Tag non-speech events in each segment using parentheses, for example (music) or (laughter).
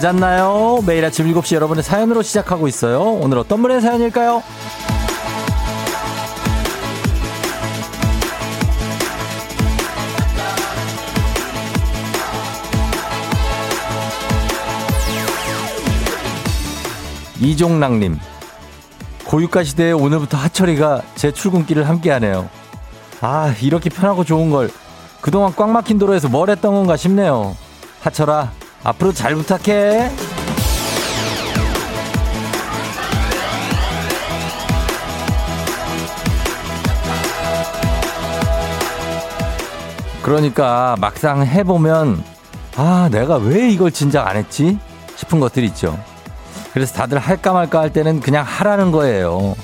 잘 잤나요? 매일 아침 7시 여러분의 사연으로 시작하고 있어요. 오늘 어떤 분의 사연일까요? 이종락님, 고유가 시대에 오늘부터 하철이가 제 출근길을 함께하네요. 아, 이렇게 편하고 좋은 걸 그동안 꽉 막힌 도로에서 뭘 했던 건가 싶네요. 하철아, 앞으로 잘 부탁해. 그러니까 막상 해보면 아, 내가 왜 이걸 진작 안 했지? 싶은 것들 있죠. 그래서 다들 할까 말까 할 때는 그냥 하라는 거예요.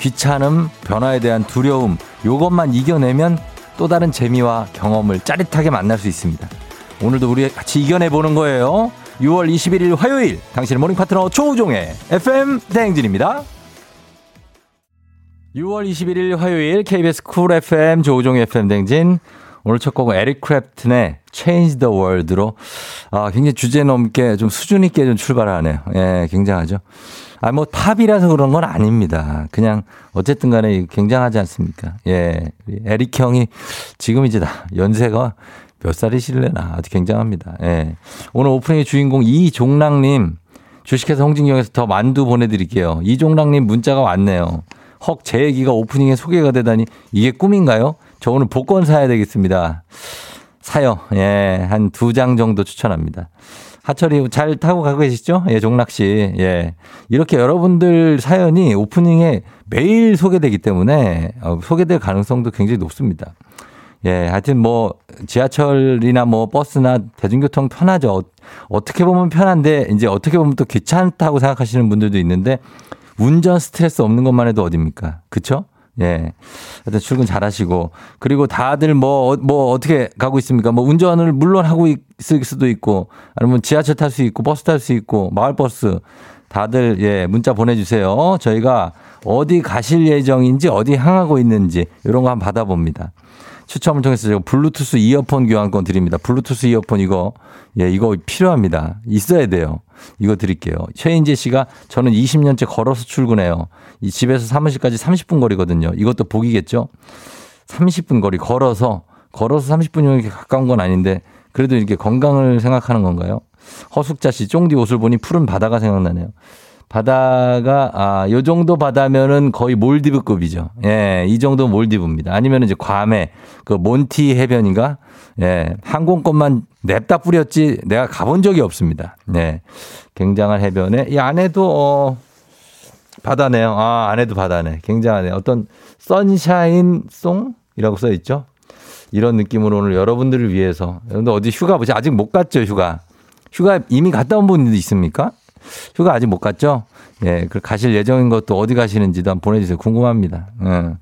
귀찮음, 변화에 대한 두려움, 요것만 이겨내면 또 다른 재미와 경험을 짜릿하게 만날 수 있습니다. 오늘도 우리 같이 이겨내보는 거예요. 6월 21일 화요일 당신의 모닝 파트너 조우종의 FM 대행진입니다. 6월 21일 화요일 KBS 쿨 FM 조우종의 FM 대행진 오늘 첫 곡은 에릭 크랩튼의 Change the World로 아, 굉장히 주제 넘게 좀 수준 있게 좀 출발하네요. 예, 굉장하죠. 아, 뭐 팝이라서 그런 건 아닙니다. 그냥 어쨌든 간에 굉장하지 않습니까? 예. 에릭 형이 지금 이제 다 연세가 몇 살이실래나 아주 굉장합니다. 예. 오늘 오프닝의 주인공 이종랑님 주식회사 홍진경에서 더 만두 보내드릴게요. 이종랑님 문자가 왔네요. 헉, 제 얘기가 오프닝에 소개가 되다니 이게 꿈인가요? 저 오늘 복권 사야 되겠습니다. 사요. 예, 한 두 장 정도 추천합니다. 하철이 잘 타고 가고 계시죠? 예, 종락 씨. 예. 이렇게 여러분들 사연이 오프닝에 매일 소개되기 때문에 어, 소개될 가능성도 굉장히 높습니다. 예, 하여튼 뭐 지하철이나 뭐 버스나 대중교통 편하죠. 어떻게 보면 편한데 이제 어떻게 보면 또 귀찮다고 생각하시는 분들도 있는데 운전 스트레스 없는 것만 해도 어딥니까? 그쵸? 예. 하여튼 출근 잘 하시고. 그리고 다들 뭐, 어, 뭐 어떻게 가고 있습니까? 뭐 운전을 물론 하고 있을 수도 있고, 아니면 지하철 탈 수 있고, 버스 탈 수 있고, 마을버스. 다들 예, 문자 보내주세요. 저희가 어디 가실 예정인지, 어디 향하고 있는지, 이런 거 한번 받아봅니다. 추첨을 통해서 제가 블루투스 이어폰 교환권 드립니다. 블루투스 이어폰 이거, 예, 이거 필요합니다. 있어야 돼요. 이거 드릴게요. 최인재 씨가 저는 20년째 걸어서 출근해요. 이 집에서 사무실까지 30분 거리거든요. 이것도 복이겠죠? 30분 거리 걸어서 걸어서 30분이면 이렇게 가까운 건 아닌데 그래도 이렇게 건강을 생각하는 건가요? 허숙자 씨 쫑디 옷을 보니 푸른 바다가 생각나네요. 바다가 아, 요 정도 바다면은 거의 몰디브급이죠. 예, 이 정도 몰디브입니다. 아니면 이제 괌에 그 몬티 해변인가? 예, 항공권만 냅다 뿌렸지 내가 가본 적이 없습니다. 네. 굉장한 해변에 이 안에도 어 바다네요. 아, 안에도 바다네. 굉장하네. 어떤 선샤인 송이라고 써 있죠. 이런 느낌으로 오늘 여러분들을 위해서 여러분들 어디 휴가 보지 아직 못 갔죠, 휴가. 휴가 이미 갔다 온 분도 있습니까? 휴가 아직 못 갔죠? 예, 그 가실 예정인 것도 어디 가시는지도 한번 보내주세요. 궁금합니다. 음.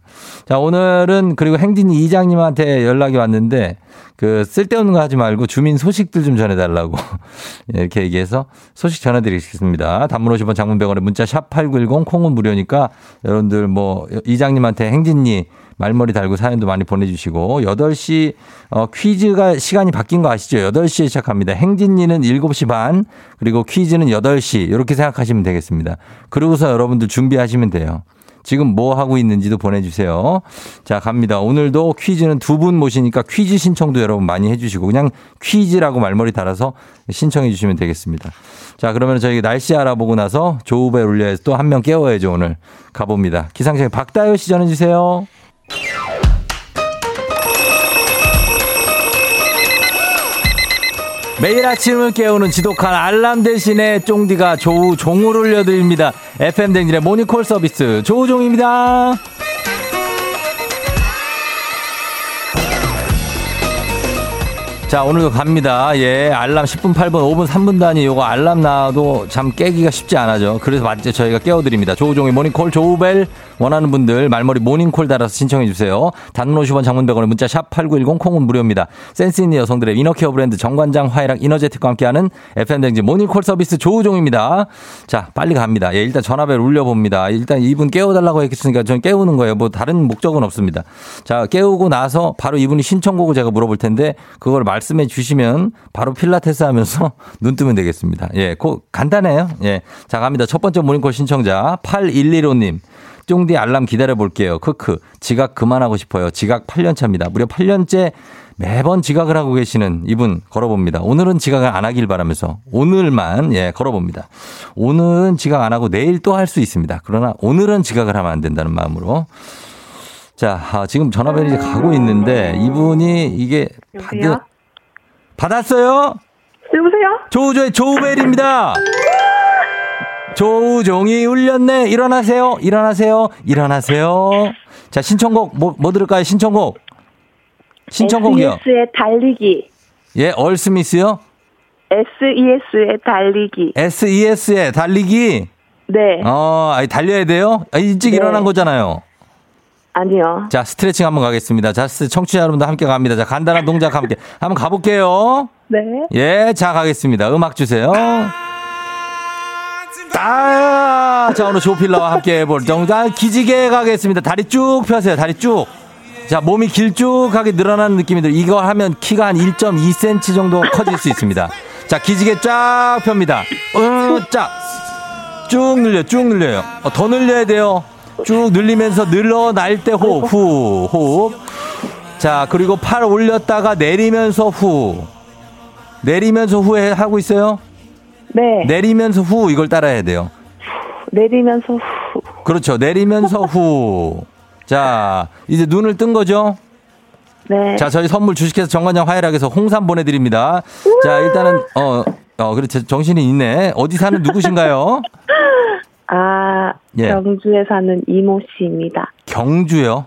자, 오늘은 그리고 행진이 이장님한테 연락이 왔는데 그 쓸데없는 거 하지 말고 주민 소식들 좀 전해달라고 (laughs) 이렇게 얘기해서 소식 전해드리겠습니다. 단문 50원 장문 100원에 문자 샵8910 콩은 무료니까 여러분들 뭐 이장님한테 행진이 말머리 달고 사연도 많이 보내주시고 8시 어, 퀴즈가 시간이 바뀐 거 아시죠? 8시에 시작합니다. 행진이는 7시 반 그리고 퀴즈는 8시 이렇게 생각하시면 되겠습니다. 그러고서 여러분들 준비하시면 돼요. 지금 뭐 하고 있는지도 보내주세요. 자, 갑니다. 오늘도 퀴즈는 두 분 모시니까 퀴즈 신청도 여러분 많이 해주시고 그냥 퀴즈라고 말머리 달아서 신청해 주시면 되겠습니다. 자, 그러면 저희 날씨 알아보고 나서 조우배 울려서 또 한 명 깨워야죠, 오늘. 가봅니다. 기상청 박다효 씨 전해주세요. 매일 아침을 깨우는 지독한 알람 대신에 쫑디가 조우 종을 올려드립니다. FM 댕진의 모닝콜 서비스 조우종입니다. 자, 오늘도 갑니다. 예, 알람 10분, 8분, 5분, 3분 단위 요거 알람 나와도 잠 깨기가 쉽지 않아죠. 그래서 맞죠. 저희가 깨워드립니다. 조우종의 모닝콜, 조우벨 원하는 분들 말머리 모닝콜 달아서 신청해 주세요. 단문 50원 장문 100원의 문자 샵 8910 콩은 무료입니다. 센스 있는 여성들의 inner care 브랜드 정관장 화애락 이너제틱과 함께하는 FM대행진 모닝콜 서비스 조우종입니다. 자, 빨리 갑니다. 예, 일단 전화벨 울려봅니다. 일단 이분 깨워달라고 했으니까 저는 깨우는 거예요. 뭐 다른 목적은 없습니다. 자, 깨우고 나서 바로 이분이 신청곡을 제가 물어볼 텐데 그걸 말 말씀해 주시면 바로 필라테스 하면서 (laughs) 눈 뜨면 되겠습니다. 예, 고, 간단해요. 예. 자, 갑니다. 첫 번째 모닝콜 신청자 8115님. 쫑디 알람 기다려 볼게요. 크크. 지각 그만하고 싶어요. 지각 8년 차입니다. 무려 8년째 매번 지각을 하고 계시는 이분 걸어봅니다. 오늘은 지각을 안 하길 바라면서 오늘만 예 걸어봅니다. 오늘은 지각 안 하고 내일 또 할 수 있습니다. 그러나 오늘은 지각을 하면 안 된다는 마음으로 자 아, 지금 전화벨이 가고 있는데 이분이 이게 여보세요? 받, 받았어요? 여보세요? 조우조의 조우벨입니다. 조우종이 울렸네. 일어나세요. 일어나세요. 일어나세요. 자 신청곡 뭐, 뭐 들을까요? 신청곡. 신청곡이요. SES의 달리기. 예, 얼스미스요? SES의 달리기. SES의 달리기. 네. 어, 아니, 달려야 돼요? 아, 일찍 네. 일어난 거잖아요. 아니요. 자, 스트레칭 한번 가겠습니다. 자, 스- 청취자 여러분들 함께 갑니다. 자, 간단한 동작 함께. 한번 가볼게요. 네. 예, 자, 가겠습니다. 음악 주세요. 아, 자, 오늘 조필러와 함께 해볼 정자 기지개 가겠습니다. 다리 쭉 펴세요. 다리 쭉. 자, 몸이 길쭉하게 늘어나는 느낌이 들어요. 이거 하면 키가 한 1.2cm 정도 커질 수 있습니다. 자, 기지개 쫙 펴니다. 으, 쫙. 쭉 늘려, 쭉 늘려요. 어, 더 늘려야 돼요. 쭉 늘리면서 늘어날 때 호흡, 후, 호흡. 자, 그리고 팔 올렸다가 내리면서 후. 내리면서 후에 하고 있어요? 네. 내리면서 후 이걸 따라야 돼요. 내리면서 후. 그렇죠. 내리면서 후. 자, 이제 눈을 뜬 거죠? 네. 자, 저희 선물 주식회사 정관장 화해락에서 홍삼 보내드립니다. 자, 일단은, 어, 어, 그래, 정신이 있네. 어디 사는 누구신가요? (laughs) 아, 예. 경주에 사는 이모 씨입니다. 경주요?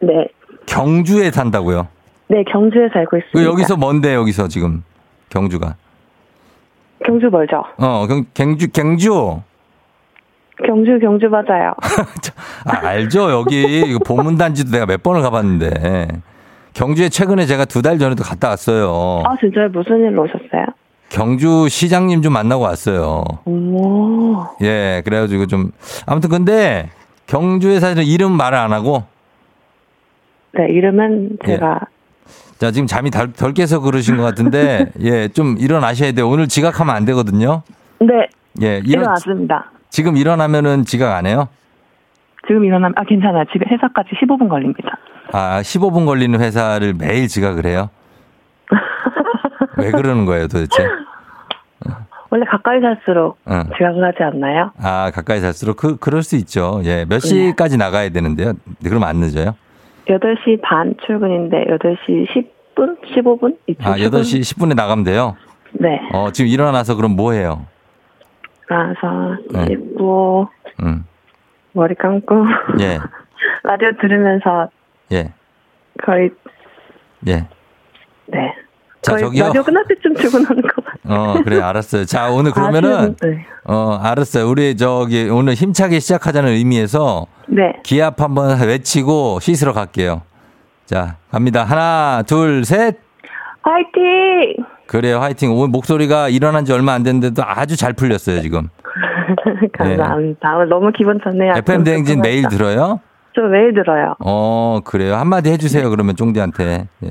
네. 경주에 산다고요? 네, 경주에 살고 그 있습니다. 여기서 뭔데, 여기서 지금? 경주가. 경주 멀죠? 어, 경, 경주, 경주. 경주, 경주 맞아요. (laughs) 아, 알죠. 여기 보문단지도 내가 몇 번을 가봤는데. 경주에 최근에 제가 두 달 전에도 갔다 왔어요. 아, 진짜요? 무슨 일로 오셨어요? 경주 시장님 좀 만나고 왔어요. 오. 예, 그래가지고 좀 아무튼 근데 경주에 사실은 이름 말을 안 하고 네, 이름은 예. 제가 자 지금 잠이 덜, 덜 깨서 그러신 것 같은데 (laughs) 예, 좀 일어나셔야 돼요. 오늘 지각하면 안 되거든요. 네, 예, 일어, 일어났습니다. 지금 일어나면은 지각 안 해요? 지금 일어나면 아 괜찮아요. 집에 회사까지 15분 걸립니다. 아, 15분 걸리는 회사를 매일 지각을 해요? (laughs) 왜 그러는 거예요, 도대체? 원래 가까이 살수록 응. 지각을 하지 않나요? 아, 가까이 살수록 그, 그럴 수 있죠. 예, 몇 네. 시까지 나가야 되는데요? 그럼 안 늦어요? 8시 반 출근인데 8시 10분? 15분? 이쯤 아, 출근? 8시 10분에 나가면 돼요? 네. 어, 지금 일어나서 그럼 뭐 해요? 그래서 네. 입고 음, 머리 감고 예, (laughs) 라디오 들으면서 예, 거의 예. 네. 자, 저기요. 라디오 끝날 때쯤 출근하는 것 같아요. 어, 그래, 알았어요. 자, 오늘 그러면은, 아, 네. 어, 알았어요. 우리 저기 오늘 힘차게 시작하자는 의미에서 네. 기합 한번 외치고 씻으러 갈게요. 자, 갑니다. 하나, 둘, 셋. 화이팅! 그래요, 화이팅. 오늘 목소리가 일어난 지 얼마 안 됐는데도 아주 잘 풀렸어요, 지금. (laughs) 감사합니다. 오늘 너무 기분 좋네요. FM 대행진 매일 들어요? 저 매일 들어요. 어, 그래요. 한마디 해주세요, 그러면 쫑디한테. 예.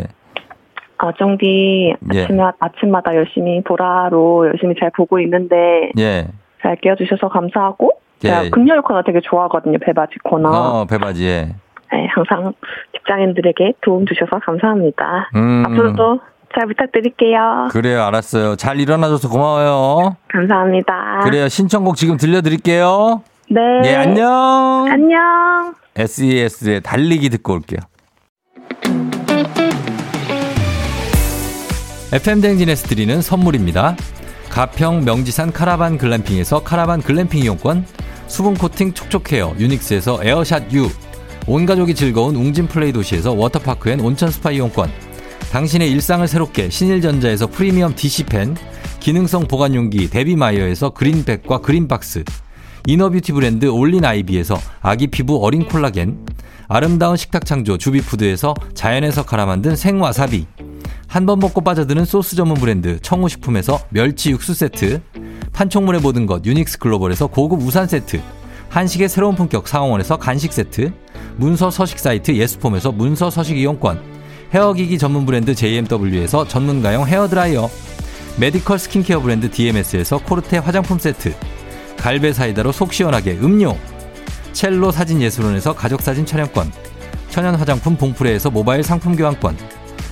아, 정디 예. 아침에, 아침마다 열심히 보라로 열심히 잘 보고 있는데 예. 잘 깨워주셔서 감사하고 예. 제가 금요일 코너 되게 좋아하거든요. 배바지 코너. 어, 배바지, 예. 네, 항상 직장인들에게 도움 주셔서 감사합니다. 음. 앞으로도 잘 부탁드릴게요. 그래요, 알았어요. 잘 일어나줘서 고마워요. 감사합니다. 그래요, 신청곡 지금 들려드릴게요. 네. 예, 안녕. 안녕. SES의 달리기 듣고 올게요. FM 댕진에서 드리는 선물입니다. 가평 명지산 카라반 글램핑에서 카라반 글램핑 이용권, 수분 코팅 촉촉헤어 유닉스에서 에어샷 U, 온 가족이 즐거운 웅진 플레이 도시에서 워터파크 and 온천 스파 이용권, 당신의 일상을 새롭게 신일전자에서 프리미엄 DC팬, 기능성 보관용기 데비마이어에서 그린백과 그린박스, inner beauty 브랜드 올린 아이비에서 아기 피부 어린 콜라겐, 아름다운 식탁 창조 주비푸드에서 자연에서 갈아 만든 생와사비, 한 번 먹고 빠져드는 소스 전문 브랜드 청우식품에서 멸치 육수 세트, 판촉물의 모든 것 유닉스 글로벌에서 고급 우산 세트, 한식의 새로운 품격 사옹원에서 간식 세트, 문서 서식 사이트 예스폼에서 문서 서식 이용권, 헤어기기 전문 브랜드 JMW에서 전문가용 헤어드라이어 메디컬 스킨케어 브랜드 DMS에서 코르테 화장품 세트 갈배 사이다로 속 시원하게 음료 첼로 사진 예술원에서 가족사진 촬영권 천연 화장품 봉프레에서 모바일 상품 교환권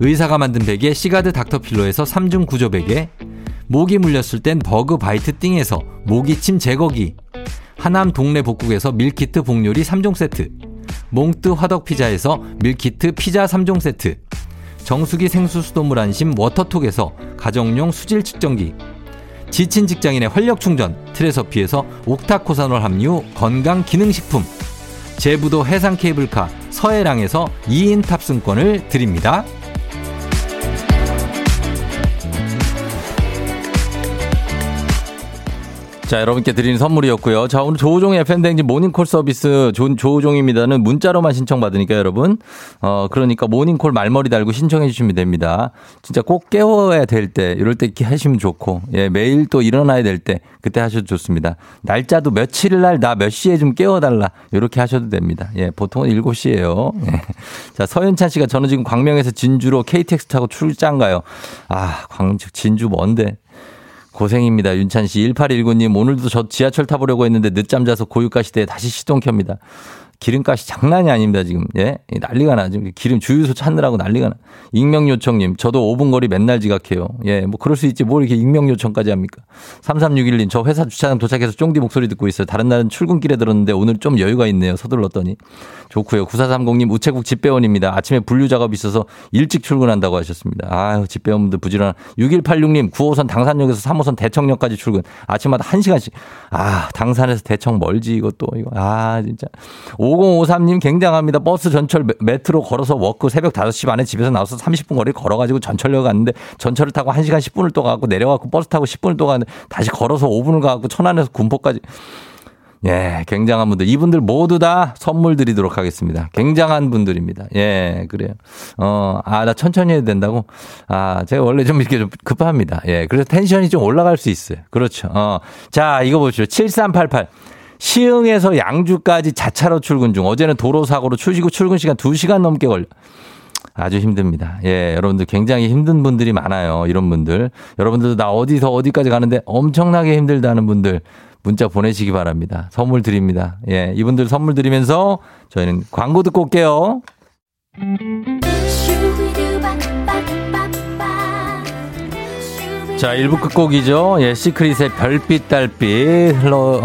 의사가 만든 베개 시가드 닥터필로에서 3중 구조 베개 모기 물렸을 땐 버그 바이트 띵에서 모기침 제거기 하남 동네 복국에서 밀키트 복요리 3종 세트 몽뜨 화덕 피자에서 밀키트 피자 3종 세트 정수기 생수 수돗물 안심 워터톡에서 가정용 수질 측정기 지친 직장인의 활력 충전 트레서피에서 옥타코사놀 함유 건강 기능식품 제부도 해상 케이블카 서해랑에서 2인 탑승권을 드립니다. 자, 여러분께 드리는 선물이었고요. 자, 오늘 조우종의 FM댕진 모닝콜 서비스 조, 조우종입니다는 문자로만 신청받으니까 여러분. 어, 그러니까 모닝콜 말머리 달고 신청해 주시면 됩니다. 진짜 꼭 깨워야 될 때, 이럴 때 하시면 좋고, 예, 매일 또 일어나야 될 때, 그때 하셔도 좋습니다. 날짜도 며칠 날 나 몇 시에 좀 깨워달라. 이렇게 하셔도 됩니다. 예, 보통은 7시에요. 예. 자, 서윤찬 씨가 저는 지금 광명에서 진주로 KTX 타고 출장 가요. 아, 광, 진주 뭔데? 고생입니다. 윤찬 씨. 1819님, 오늘도 저 지하철 타보려고 했는데 늦잠 자서 고유가 시대에 다시 시동 켭니다. 기름값이 장난이 아닙니다, 지금. 예? 난리가 나. 지금 기름 주유소 찾느라고 난리가 나. 익명 요청님, 저도 5분 거리 맨날 지각해요. 예, 뭐 그럴 수 있지. 뭘 이렇게 익명 요청까지 합니까? 3361님, 저 회사 주차장 도착해서 쫑디 목소리 듣고 있어요. 다른 날은 출근길에 들었는데 오늘 좀 여유가 있네요. 서둘렀더니. 좋고요. 9430님, 우체국 집배원입니다. 아침에 분류 작업이 있어서 일찍 출근한다고 하셨습니다. 아유, 집배원분들 부지런. 6186님, 9호선 당산역에서 3호선 대청역까지 출근. 아침마다 1시간씩. 아, 당산에서 대청 멀지, 이것도. 이거. 아, 진짜. 5053님 굉장합니다. 버스 전철 메트로 걸어서 walk 새벽 5시 반에 집에서 나와서 30분 거리 걸어가지고 전철역 갔는데 전철을 타고 1시간 10분을 또 가고 내려가고 버스 타고 10분을 또 가는데 다시 걸어서 5분을 가고 천안에서 군포까지. 예, 굉장한 분들. 이분들 모두 다 선물 드리도록 하겠습니다. 굉장한 분들입니다. 예, 그래요. 어, 아, 나 천천히 해야 된다고? 아, 제가 원래 좀 이렇게 좀 급합니다. 예, 그래서 텐션이 좀 올라갈 수 있어요. 그렇죠. 어, 자, 이거 보시죠. 7388. 시흥에서 양주까지 자차로 출근 중. 어제는 도로 사고로 출시고 출근 시간 2시간 넘게 걸려. 아주 힘듭니다. 예, 여러분들 굉장히 힘든 분들이 많아요. 이런 분들. 여러분들도 나 어디서 어디까지 가는데 엄청나게 힘들다는 분들 문자 보내시기 바랍니다. 선물 드립니다. 예, 이분들 선물 드리면서 저희는 광고 듣고 올게요. 자, 1부 끝곡이죠. 예, 시크릿의 별빛, 달빛 흘러,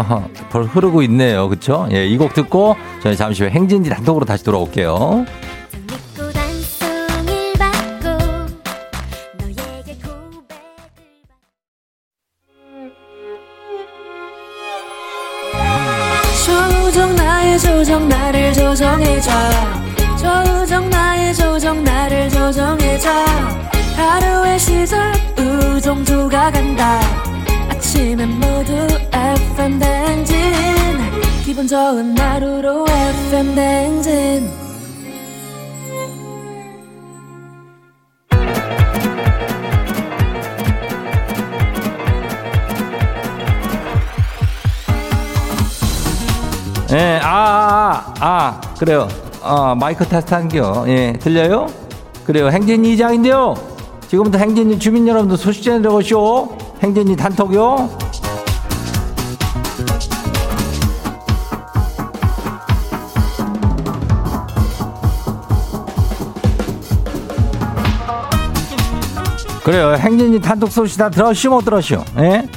흐르고 있네요. 그쵸? 예, 이 곡 듣고 저희 잠시 후에 행진지 단독으로 다시 돌아올게요. 조정 나를 조정해줘 조정 나의 조정 나를 조정해줘 하루의 시절 우정조가 간다 아침엔 모두 FM 댕진 기분 좋은 하루로 FM 댕진 예, 아, 아, 아, 아, 그래요. 아, 마이크 테스트 한겨. 예, 들려요? 그래요. 행진이 이장인데요. 지금부터 행진이 주민 여러분들 소식 전해드려오시오. 행진이 단톡요. 그래요. 행진이 단톡 소식 다 들었시오, 못 들었시오? 예?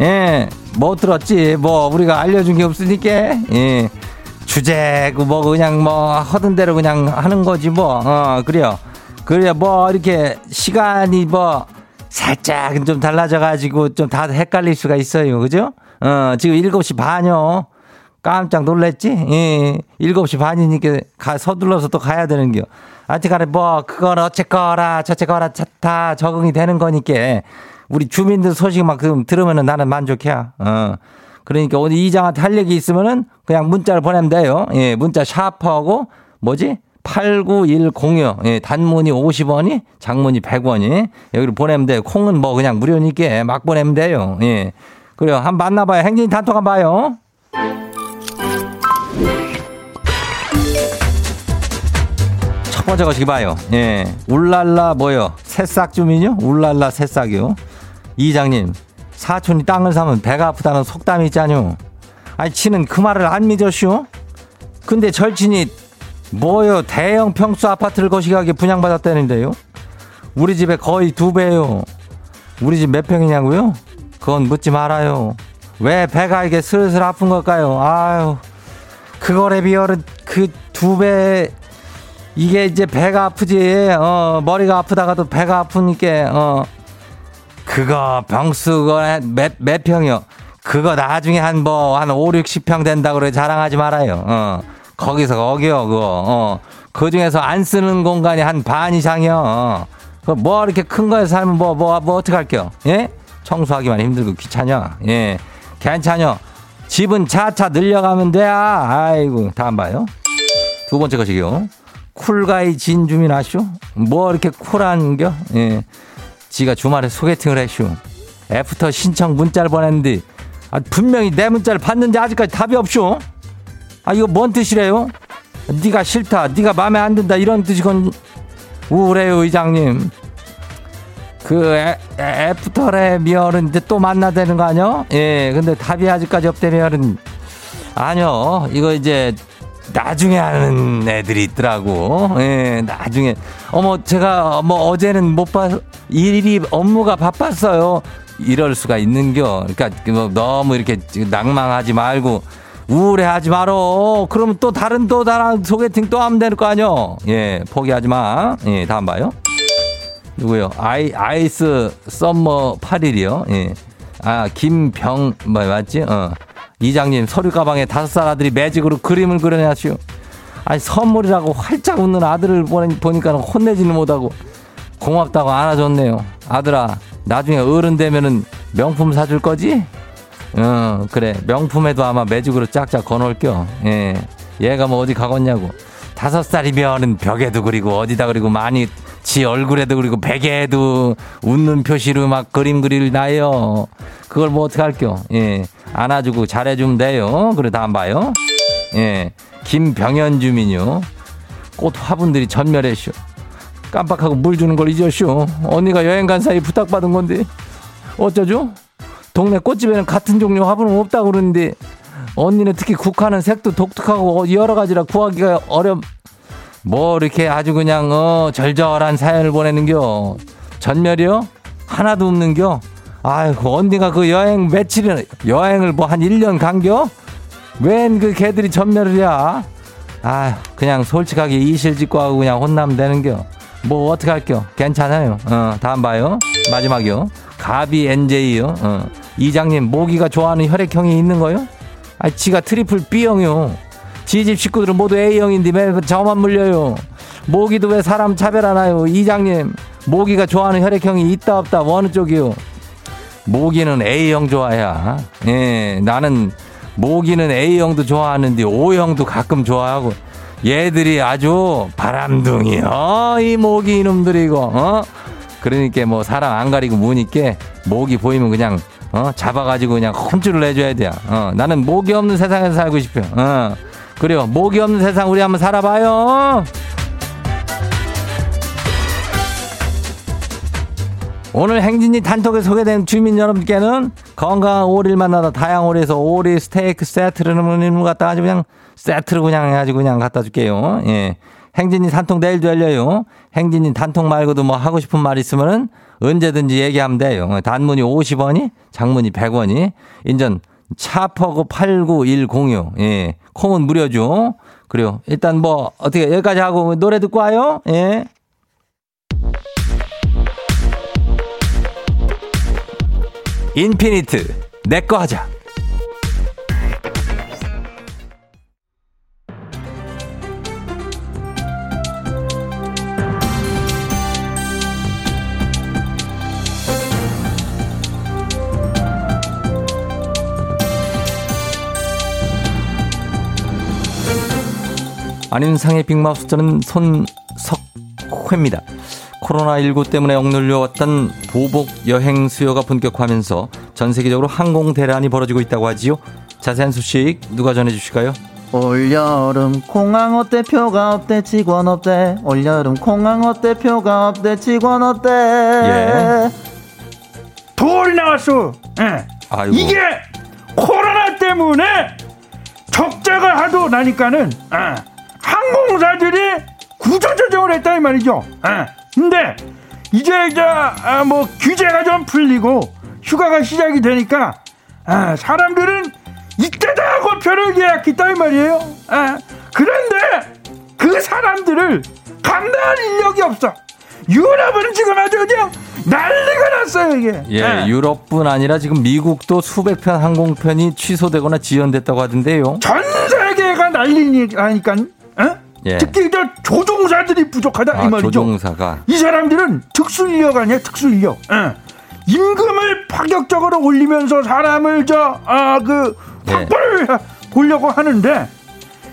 예, 뭐 들었지? 뭐, 우리가 알려준 게 없으니까, 예. 주제, 뭐, 그냥 뭐, 하던 대로 그냥 하는 거지, 뭐, 어, 그래요. 그래, 뭐, 이렇게 시간이 뭐, 살짝 좀 달라져가지고 좀 다 헷갈릴 수가 있어요. 그죠? 어, 지금 7시 반요. 깜짝 놀랬지? 예, 7시 반이니까 가, 서둘러서 또 가야 되는 겨. 아직간에 뭐, 그건 어쨌거라, 저쨌거라, 다 적응이 되는 거니까. 우리 주민들 소식 막 들으면은 나는 만족해야. 어. 그러니까 오늘 이장한테 할 얘기 있으면은 그냥 문자를 보내면 돼요. 예, 문자 샤프하고 뭐지? 89106. 예, 단문이 50원이, 장문이 100원이. 여기로 보내면 돼요. 콩은 뭐 그냥 무료니까 막 보내면 돼요. 예. 그래요. 한 번 만나봐요. 행진이 단톡 한번 봐요. 첫 번째 거시기 봐요. 예. 울랄라 뭐요? 새싹 주민요? 울랄라 새싹이요. 이장님, 사촌이 땅을 사면 배가 아프다는 속담이 있잖요. 아니, 치는 그 말을 안 믿었슈? 근데 절친이 뭐요? 대형 평수 아파트를 거시기하게 분양받았다는데요? 우리 집에 거의 두 배요. 우리 집 몇 평이냐고요? 그건 묻지 말아요. 왜 배가 이게 슬슬 아픈 걸까요? 아유, 그거에 비하면 그 두 배, 이게 이제 배가 아프지, 어, 머리가 아프다가도 배가 아프니까, 어, 그거 병수가 몇, 몇 평이요? 그거 나중에 한 뭐, 한 5, 60평 된다고 그래 자랑하지 말아요. 어. 거기서 거기요, 그거. 어. 그 중에서 안 쓰는 공간이 한 반 이상이요. 어. 그뭐 이렇게 큰 거에 살면 뭐, 뭐, 뭐, 어떻게 할게요? 예? 청소하기만 힘들고 귀찮냐? 예. 괜찮아요. 집은 차차 늘려가면 돼야. 아이고, 다음 봐요. 두 번째 것이요. cool guy 진주민 아쇼? 뭐 이렇게 쿨한겨? 예. 지가 주말에 소개팅을 했슈. 애프터 신청 문자를 보냈는데 아, 분명히 내 문자를 봤는지 아직까지 답이 없쇼. 아 이거 뭔 뜻이래요? 네가 싫다, 네가 마음에 안 든다 이런 뜻이건 우울해요 의장님. 그 애, 애프터의 미열은 이제 또 만나야 되는 거 아니요? 예, 근데 답이 아직까지 없대면은 아니요. 이거 이제 나중에 하는 애들이 있더라고. 예, 나중에. 어머, 제가 뭐 어제는 못 봐, 일이 업무가 바빴어요. 이럴 수가 있는겨. 그러니까 뭐 너무 이렇게 낭망하지 말고 우울해하지 말어. 그러면 또 다른 또 다른 소개팅 또 하면 되는 거 아니요? 예, 포기하지 마. 예, 다음 봐요. 누구요? 아이 ice summer 8일이요. 예. 아, 김병 뭐 맞지? 어. 이장님 서류 가방에 다섯 살 아들이 매직으로 그림을 그려내시오. 아니 선물이라고 활짝 웃는 아들을 보니까 혼내지는 못하고 고맙다고 안아줬네요. 아들아 나중에 어른 되면은 명품 사줄 거지? 어 그래 명품에도 아마 매직으로 짝짝 거놓을겨. 예 얘가 뭐 어디 가겠냐고. 다섯 살이면은 벽에도 그리고 어디다 그리고 많이 지 얼굴에도 그리고 베개에도 웃는 표시로 막 그림 그릴 나요. 그걸 뭐 어떻게 할게요? 예. 안아주고 잘해주면 돼요. 그래, 다음 봐요. 예. 김병현 주민요. 꽃 화분들이 전멸했쇼. 깜빡하고 물 주는 걸 잊었쇼. 언니가 여행 간 사이 부탁받은 건데. 어쩌죠? 동네 꽃집에는 같은 종류 화분은 없다고 그러는데 언니는 특히 국화는 색도 독특하고 여러 가지라 구하기가 어렵. 뭐 이렇게 아주 그냥 어 절절한 사연을 보내는겨. 전멸이요? 하나도 없는겨. 아이고 언니가 그 여행 며칠이나 여행을 뭐 한 1년 간겨? 웬 그 개들이 전멸이야? 아 그냥 솔직하게 이실 짓고 하고 그냥 혼나면 되는겨. 뭐 어떻게 할겨? 괜찮아요. 어 다음 봐요. 마지막이요. 가비 NJ요. 어 이장님 모기가 좋아하는 혈액형이 있는 거요? 아 지가 triple B형이요. 지집 식구들은 모두 A형인데 왜 저만 물려요? 모기도 왜 사람 차별하나요? 이장님 모기가 좋아하는 혈액형이 있다 없다 어느 쪽이요? 모기는 A형 좋아야. 예, 나는 모기는 A형도 좋아하는데 O형도 가끔 좋아하고 얘들이 아주 바람둥이요. 이 모기 이놈들이 이거. 어? 그러니까 뭐 사람 안 가리고 무니까 모기 보이면 그냥 어 잡아가지고 그냥 혼쭐을 내줘야 돼요. 어 나는 모기 없는 세상에서 살고 싶어요. 어 그래요. 모기 없는 세상 우리 한번 살아봐요. 오늘 행진이 단톡에 소개된 주민 여러분께는 건강한 오리를 만나다 다양 오리에서 오리 스테이크 세트를 갖다 가지고 그냥 세트로 그냥 해가지고 그냥 갖다 줄게요. 예. 행진이 단톡 내일도 열려요. 행진이 단톡 말고도 뭐 하고 싶은 말 있으면은 언제든지 얘기하면 돼요. 단문이 50원이, 장문이 100원이, 인전 차퍼고 89106. 예. 콩은 무료죠. 그래요. 일단 뭐 어떻게 여기까지 하고 노래 듣고 와요. 예. 인피니트 내 거 하자. 안윤상의 빅마우스 저는 손석회입니다. 코로나19 때문에 억눌려왔던 보복 여행 수요가 본격화하면서 전 세계적으로 항공 대란이 벌어지고 있다고 하지요. 자세한 소식 누가 전해주실까요? 올여름 공항 어때 표가 없대 직원 없대 올여름 공항 어때 표가 없대 직원 없대 예. 돌이 나왔어 예. 아이고. 이게 코로나 때문에 적자가 하도 나니까는 예. 항공사들이 구조조정을 했다 이 말이죠 예. 근데 이제 이제 아, 뭐 규제가 좀 풀리고 휴가가 시작이 되니까 아, 사람들은 이때다 고표를 예약했다 이 말이에요. 아, 그런데 그 사람들을 감당할 인력이 없어. 유럽은 지금 아주 그냥 난리가 났어요 이게. 예, 네. 유럽뿐 아니라 지금 미국도 수백 편 항공편이 취소되거나 지연됐다고 하던데요. 전 세계가 난리니까. 어? 예. 특히 저 조종사들이 부족하다 아, 이 말이죠. 조종사가 이 사람들은 특수 인력 아니야 특수 인력. 예. 임금을 파격적으로 올리면서 사람을 저아그 확보를 예. 보려고 하는데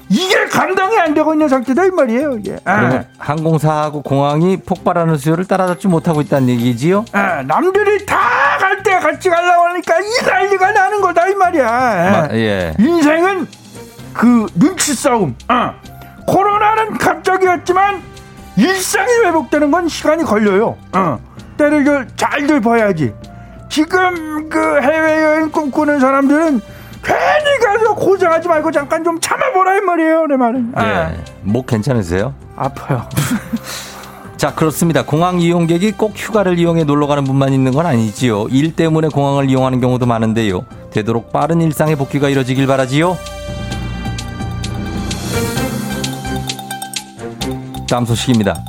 이게 감당이 안 되고 있는 상태다 이 말이에요. 예. 아. 항공사하고 공항이 폭발하는 수요를 따라잡지 못하고 있다는 얘기지요? 아, 남들이 다 갈 때 같이 가려고 하니까 이 난리가 나는 거다 이 말이야. 마, 예. 인생은 그 눈치 싸움. 어. 코로나는 갑자기 왔지만 일상이 회복되는 건 시간이 걸려요. 어. 때를 잘들 봐야지. 지금 그 해외여행 꿈꾸는 사람들은 괜히 가서 고생하지 말고 잠깐 좀 참아보라 이 말이에요 내 말은. 아. 예. 목 괜찮으세요? 아파요. (laughs) 자 그렇습니다. 공항 이용객이 꼭 휴가를 이용해 놀러 가는 분만 있는 건 아니지요. 일 때문에 공항을 이용하는 경우도 많은데요. 되도록 빠른 일상의 복귀가 이뤄지길 바라지요. 다음 소식입니다.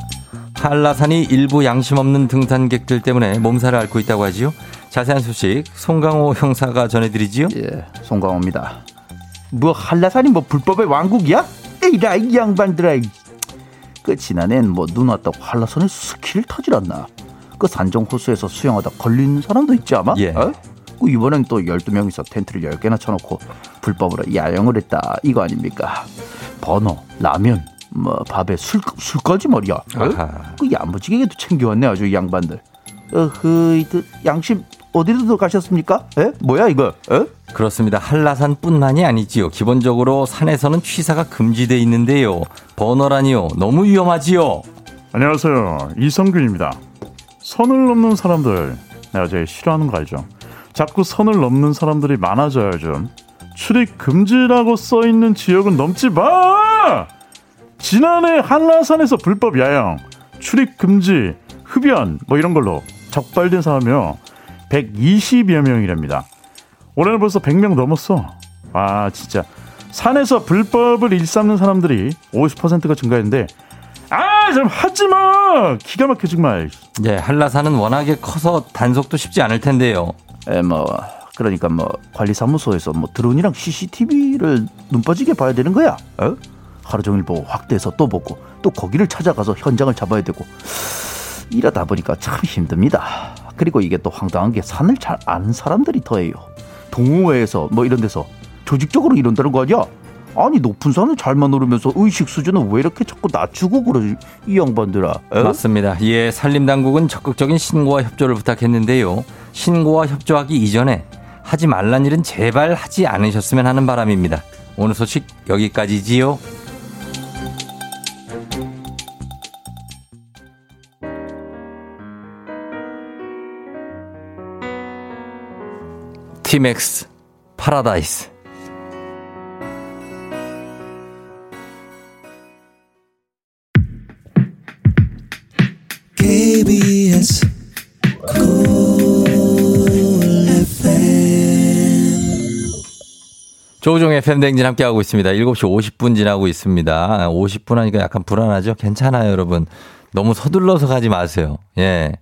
한라산이 일부 양심 없는 등산객들 때문에 몸살을 앓고 있다고 하지요. 자세한 소식 송강호 형사가 전해드리지요. 예, 송강호입니다. 뭐 한라산이 뭐 불법의 왕국이야? 에이라 이 양반들아. 그 지난해엔 뭐눈 왔다고 한라산에 스키를 타질 않나. 그 산정 호수에서 수영하다 걸린 사람도 있지 아마. 예. 어? 그 이번엔 또 12명이서 텐트를 10개나 쳐놓고 불법으로 야영을 했다. 이거 아닙니까? 번호, 라면, 뭐 밥에 술, 술까지 말이야. 어? 그 야무지게도 챙겨왔네 아주 이 양반들. 어허, 양심 어디로 가셨습니까? 에? 뭐야 이거? 에? 그렇습니다. 한라산뿐만이 아니지요. 기본적으로 산에서는 취사가 금지돼 있는데요. 버너라니요. 너무 위험하지요. 안녕하세요. 이성균입니다. 선을 넘는 사람들 내가 제일 싫어하는 거 알죠? 자꾸 선을 넘는 사람들이 많아져요 좀. 출입 금지라고 써 있는 지역은 넘지 마. 지난해 한라산에서 불법 야영, 출입 금지, 흡연 뭐 이런 걸로 적발된 사람이요. 120여 명이랍니다. 올해는 벌써 100명 넘었어. 아, 진짜. 산에서 불법을 일삼는 사람들이 50%가 증가했는데, 아, 좀 하지 마! 기가 막혀, 정말. 예, 한라산은 워낙에 커서 단속도 쉽지 않을 텐데요. 에, 뭐, 그러니까 뭐, 관리사무소에서 뭐, 드론이랑 CCTV를 눈 빠지게 봐야 되는 거야. 어? 하루 종일 보고 확대해서 또 보고, 또 거기를 찾아가서 현장을 잡아야 되고. 이러다 보니까 참 힘듭니다. 그리고 이게 또 황당한 게 산을 잘 아는 사람들이 더해요. 동호회에서 뭐 이런 데서 조직적으로 이런다는 거 아니야? 아니 높은 산을 잘만 오르면서 의식 수준은 왜 이렇게 자꾸 낮추고 그러지 이 양반들아 에? 맞습니다 예 산림당국은 적극적인 신고와 협조를 부탁했는데요 신고와 협조하기 이전에 하지 말란 일은 제발 하지 않으셨으면 하는 바람입니다 오늘 소식 여기까지지요 티맥스 파라다이스 KBS 조종의 팬댕진 함께하고 있습니다. 7시 50분 지나고 있습니다. 50분 하니까 약간 불안하죠? 괜찮아요, 여러분. 너무 서둘러서 가지 마세요. 예.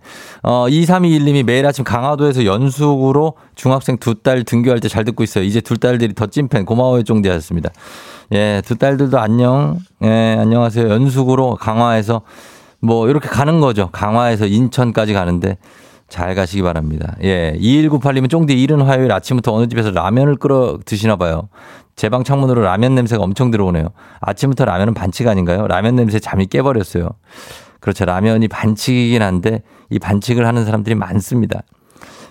어, 2321님이 매일 아침 강화도에서 연숙으로 중학생 두 딸 등교할 때 잘 듣고 있어요. 이제 두 딸들이 더 찐팬 고마워요 쫑디 하셨습니다. 예, 두 딸들도 안녕. 예, 안녕하세요. 연숙으로 강화에서 뭐 이렇게 가는 거죠. 강화에서 인천까지 가는데 잘 가시기 바랍니다. 예. 2198님은 쫑디 이른 화요일 아침부터 어느 집에서 라면을 끓여 드시나 봐요. 제 방 창문으로 라면 냄새가 엄청 들어오네요. 아침부터 라면은 반칙 아닌가요? 라면 냄새 잠이 깨버렸어요. 그렇죠. 라면이 반칙이긴 한데 이 반칙을 하는 사람들이 많습니다.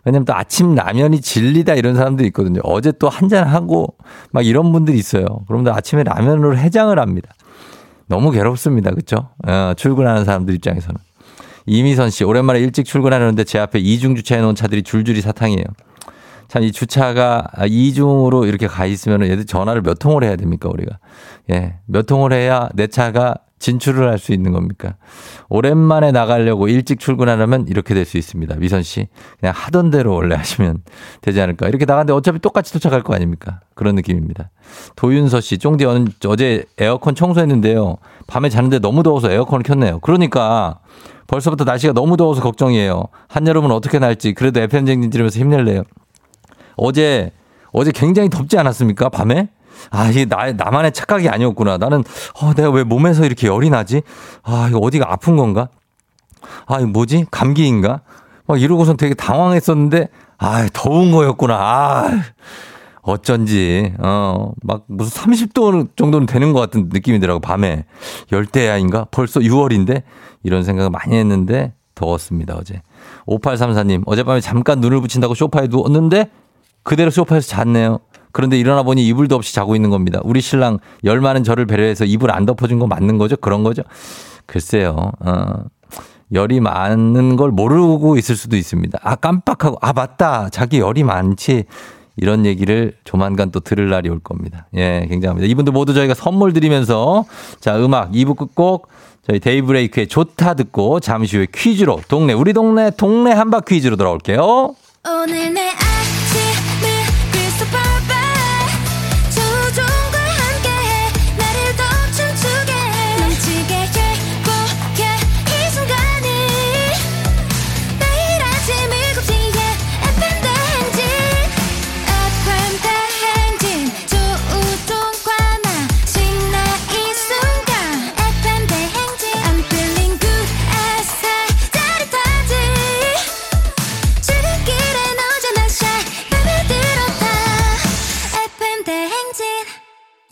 왜냐면 또 아침 라면이 진리다 이런 사람들이 있거든요. 어제 또 한잔 하고 막 이런 분들이 있어요. 그러면 아침에 라면으로 해장을 합니다. 너무 괴롭습니다. 그렇죠? 어, 출근하는 사람들 입장에서는. 이미선 씨, 오랜만에 일찍 출근하려는데 제 앞에 이중 주차해 놓은 차들이 줄줄이 사탕이에요. 참 이 주차가 이중으로 이렇게 가 있으면 얘들 전화를 몇 통을 해야 됩니까, 우리가? 예. 몇 통을 해야 내 차가 진출을 할 수 있는 겁니까? 오랜만에 나가려고 일찍 출근하려면 이렇게 될 수 있습니다. 미선 씨. 그냥 하던 대로 원래 하시면 되지 않을까. 이렇게 나갔는데 어차피 똑같이 도착할 거 아닙니까? 그런 느낌입니다. 도윤서 씨, 쫑디 어제 에어컨 청소했는데요. 밤에 자는데 너무 더워서 에어컨을 켰네요. 그러니까 벌써부터 날씨가 너무 더워서 걱정이에요. 한여름은 어떻게 날지. 그래도 FM쟁진 들으면서 힘낼래요. 어제, 어제 굉장히 덥지 않았습니까? 밤에? 아, 이게 나, 나만의 착각이 아니었구나. 나는, 어, 내가 왜 몸에서 이렇게 열이 나지? 아, 이거 어디가 아픈 건가? 아, 이거 뭐지? 감기인가? 막 이러고선 되게 당황했었는데, 아, 더운 거였구나. 아, 어쩐지, 어, 막 무슨 30도 정도는 되는 것 같은 느낌이더라고, 밤에. 열대야인가? 벌써 6월인데? 이런 생각을 많이 했는데, 더웠습니다, 어제. 5834님, 어젯밤에 잠깐 눈을 붙인다고 쇼파에 누웠는데, 그대로 쇼파에서 잤네요. 그런데 일어나 보니 이불도 없이 자고 있는 겁니다. 우리 신랑 열 많은 저를 배려해서 이불 안 덮어준 거 맞는 거죠? 그런 거죠? 글쎄요. 어. 열이 많은 걸 모르고 있을 수도 있습니다. 아, 깜빡하고, 아, 맞다. 자기 열이 많지. 이런 얘기를 조만간 또 들을 날이 올 겁니다. 예, 굉장합니다. 이분들 모두 저희가 선물 드리면서 자, 음악 2부 끝곡 저희 데이브레이크의 좋다 듣고 잠시 후에 퀴즈로 동네, 우리 동네, 동네 한바 퀴즈로 돌아올게요. 오늘 내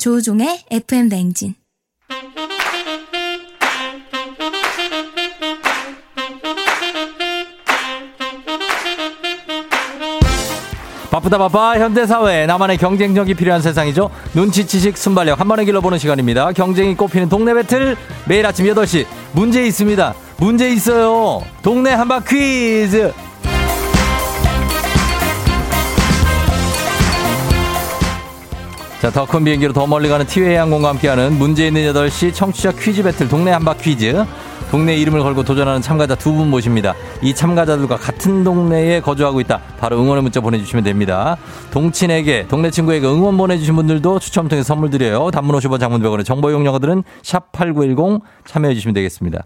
조종의 FM 냉진. 바쁘다 바빠. 현대사회 나만의 경쟁력이 필요한 세상이죠. 눈치치식 순발력 한 번에 길러보는 시간입니다. 경쟁이 꼽히는 동네 배틀 매일 아침 8시. 문제 있습니다. 문제 있어요. 동네 한바 퀴즈 자, 더 큰 비행기로 더 멀리 가는 티웨이 항공과 함께하는 문제 있는 8시 청취자 퀴즈 배틀 동네 한바 퀴즈. 동네 이름을 걸고 도전하는 참가자 두 분 모십니다. 이 참가자들과 같은 동네에 거주하고 있다. 바로 응원의 문자 보내주시면 됩니다. 동친에게, 동네 친구에게 응원 보내주신 분들도 추첨 통해 선물 드려요. 단문 50원 장문병원의 정보 이용료들은 샵8910 참여해주시면 되겠습니다.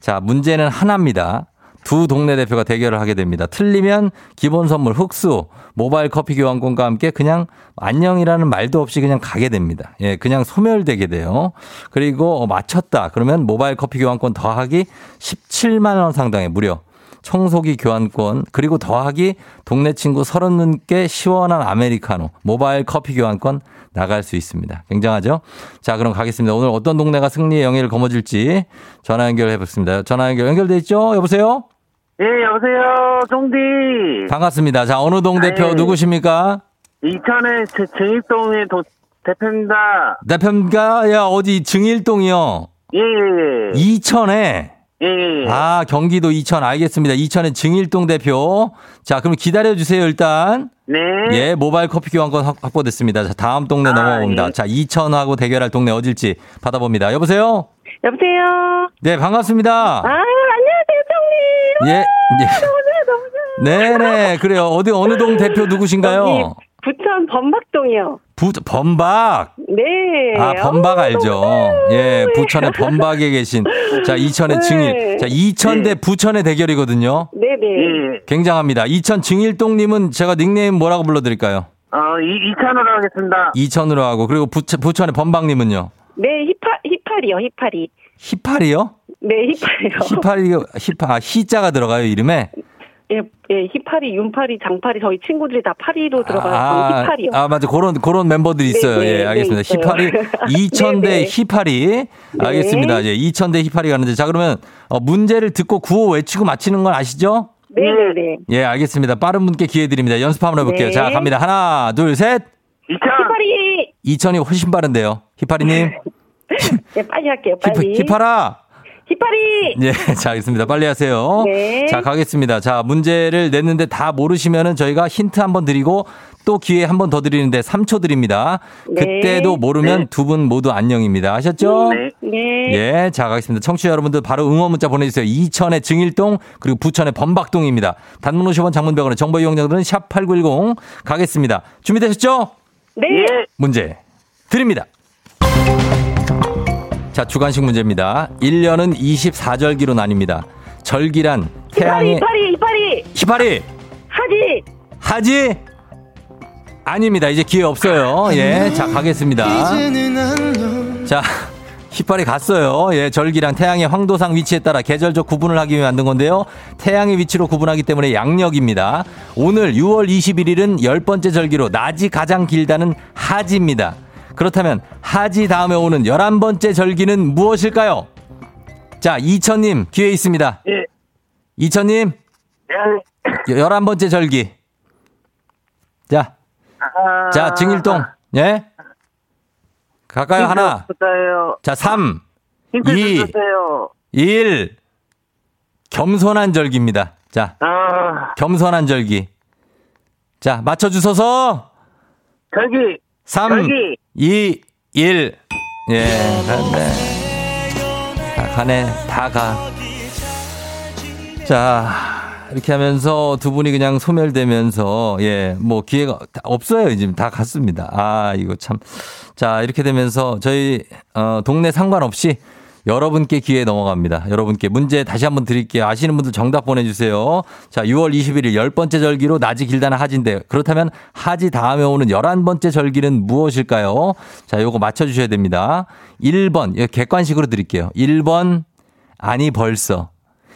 자, 문제는 하나입니다. 두 동네 대표가 대결을 하게 됩니다. 틀리면 기본 선물 흑수, 모바일 커피 교환권과 함께 그냥 안녕이라는 말도 없이 그냥 가게 됩니다. 예, 그냥 소멸되게 돼요. 그리고 어, 맞췄다. 그러면 모바일 커피 교환권 더하기 17만 원 상당의 무려 청소기 교환권 그리고 더하기 동네 친구 30분께 시원한 아메리카노 모바일 커피 교환권 나갈 수 있습니다. 굉장하죠? 자, 그럼 가겠습니다. 오늘 어떤 동네가 승리의 영예를 거머쥘지 전화 연결해 보겠습니다. 전화 연결 연결돼 있죠? 여보세요? 예, 여보세요, 종디. 반갑습니다. 자, 어느 동 대표 네. 누구십니까? 이천의 증일동의 도, 대표입니다. 대표입니까? 야, 어디 증일동이요? 예, 예, 예. 이천에? 예, 예, 예. 아, 경기도 이천, 알겠습니다. 이천의 증일동 대표. 자, 그럼 기다려 주세요, 일단. 네. 예, 모바일 커피 교환권 확보됐습니다. 자, 다음 동네 아, 넘어옵니다. 예. 자, 이천하고 대결할 동네 어딜지 받아봅니다. 여보세요? 여보세요? 네, 반갑습니다. 아, 예, 예. 너무 좋아요, 너무 좋아요. 네네, 그래요. 어디, 어느 동 대표 누구신가요? 부천 범박동이요. 부, 범박? 네. 아, 범박 알죠. 예, 부천의 범박에 계신. 자, 이천의 네. 증일. 자, 이천 대 네. 부천의 대결이거든요. 네네. 네. 굉장합니다. 이천 증일동님은 제가 닉네임 뭐라고 불러드릴까요? 어, 이, 이천으로 하겠습니다. 이천으로 하고. 그리고 부, 부천의 범박님은요? 네, 히파, 히파리요, 히파리. 히파리요? 네, 히파리요. 히파리, 히파, 아, 히자가 들어가요, 이름에? 예, 예, 희파리, 윤파리, 장파리 저희 친구들이 다 파리로 들어가서 아, 희파리요. 아, 맞아. 그런, 그런 멤버들이 있어요. 네, 네, 예, 알겠습니다. 네. 히파리, 2000대 네, 네. 히파리. 알겠습니다. 예, 2000대 히파리 가는데. 자, 그러면, 어, 문제를 듣고 구호 외치고 맞히는 건 아시죠? 네, 네, 네. 예, 알겠습니다. 빠른 분께 기회 드립니다. 연습 한번 해볼게요. 네. 자, 갑니다. 하나, 둘, 셋. 2000, 희파리! 2000이 훨씬 빠른데요. 히파리님. (laughs) 네, 빨리 할게요, 히파, 빨리. 히파라. 희파리! 예, (laughs) 자, 알겠습니다. 빨리 하세요. 네. 자, 가겠습니다. 자, 문제를 냈는데 다 모르시면은 저희가 힌트 한번 드리고 또 기회 한 번 더 드리는데 3초 드립니다. 네. 그때도 모르면 두분 모두 안녕입니다. 아셨죠? 네. 네. 예, 자, 가겠습니다. 청취자 여러분들 바로 응원 문자 보내주세요. 이천의 증일동, 그리고 부천의 범박동입니다. 단문 50원 장문병원의 정보 이용자들은 샵8910 가겠습니다. 준비되셨죠? 네. 예. 문제 드립니다. 자, 주관식 문제입니다. 1년은 24절기로 나뉩니다. 절기란 희파리, 태양의 희파리, 희파리! 히파리 하지! 하지 아닙니다. 이제 기회 없어요. 예, 자 가겠습니다. 자, 히파리 갔어요. 예, 절기랑 태양의 황도상 위치에 따라 계절적 구분을 하기 위해 만든 건데요. 태양의 위치로 구분하기 때문에 양력입니다. 오늘 6월 21일은 열 번째 절기로 낮이 가장 길다는 하지입니다. 그렇다면 하지 다음에 오는 11번째 절기는 무엇일까요? 자, 이천님 기회 있습니다. 예. 이천님 예. 11번째 절기. 자, 아, 자, 증일동. 예? 갈까요? 하나. 주세요. 자, 3, 힌트 이. 주세요. 1. 겸손한 절기입니다. 자, 아, 겸손한 절기. 자, 맞춰 주셔서 저기, 3, 절기. 2, 1. 예, 갔네. 다 가네. 다 가. 자, 이렇게 하면서 두 분이 그냥 소멸되면서, 예, 뭐 기회가 다 없어요. 지금 다 갔습니다. 아, 이거 참. 자, 이렇게 되면서 저희, 어, 동네 상관없이 여러분께 기회 넘어갑니다. 여러분께 문제 다시 한번 드릴게요. 아시는 분들 정답 보내주세요. 자, 6월 21일 열 번째 절기로 낮이 길다는 하지인데 그렇다면 하지 다음에 오는 열한 번째 절기는 무엇일까요? 자, 요거 맞춰주셔야 됩니다. 1번, 이거 객관식으로 드릴게요. 1번, 아니 벌써.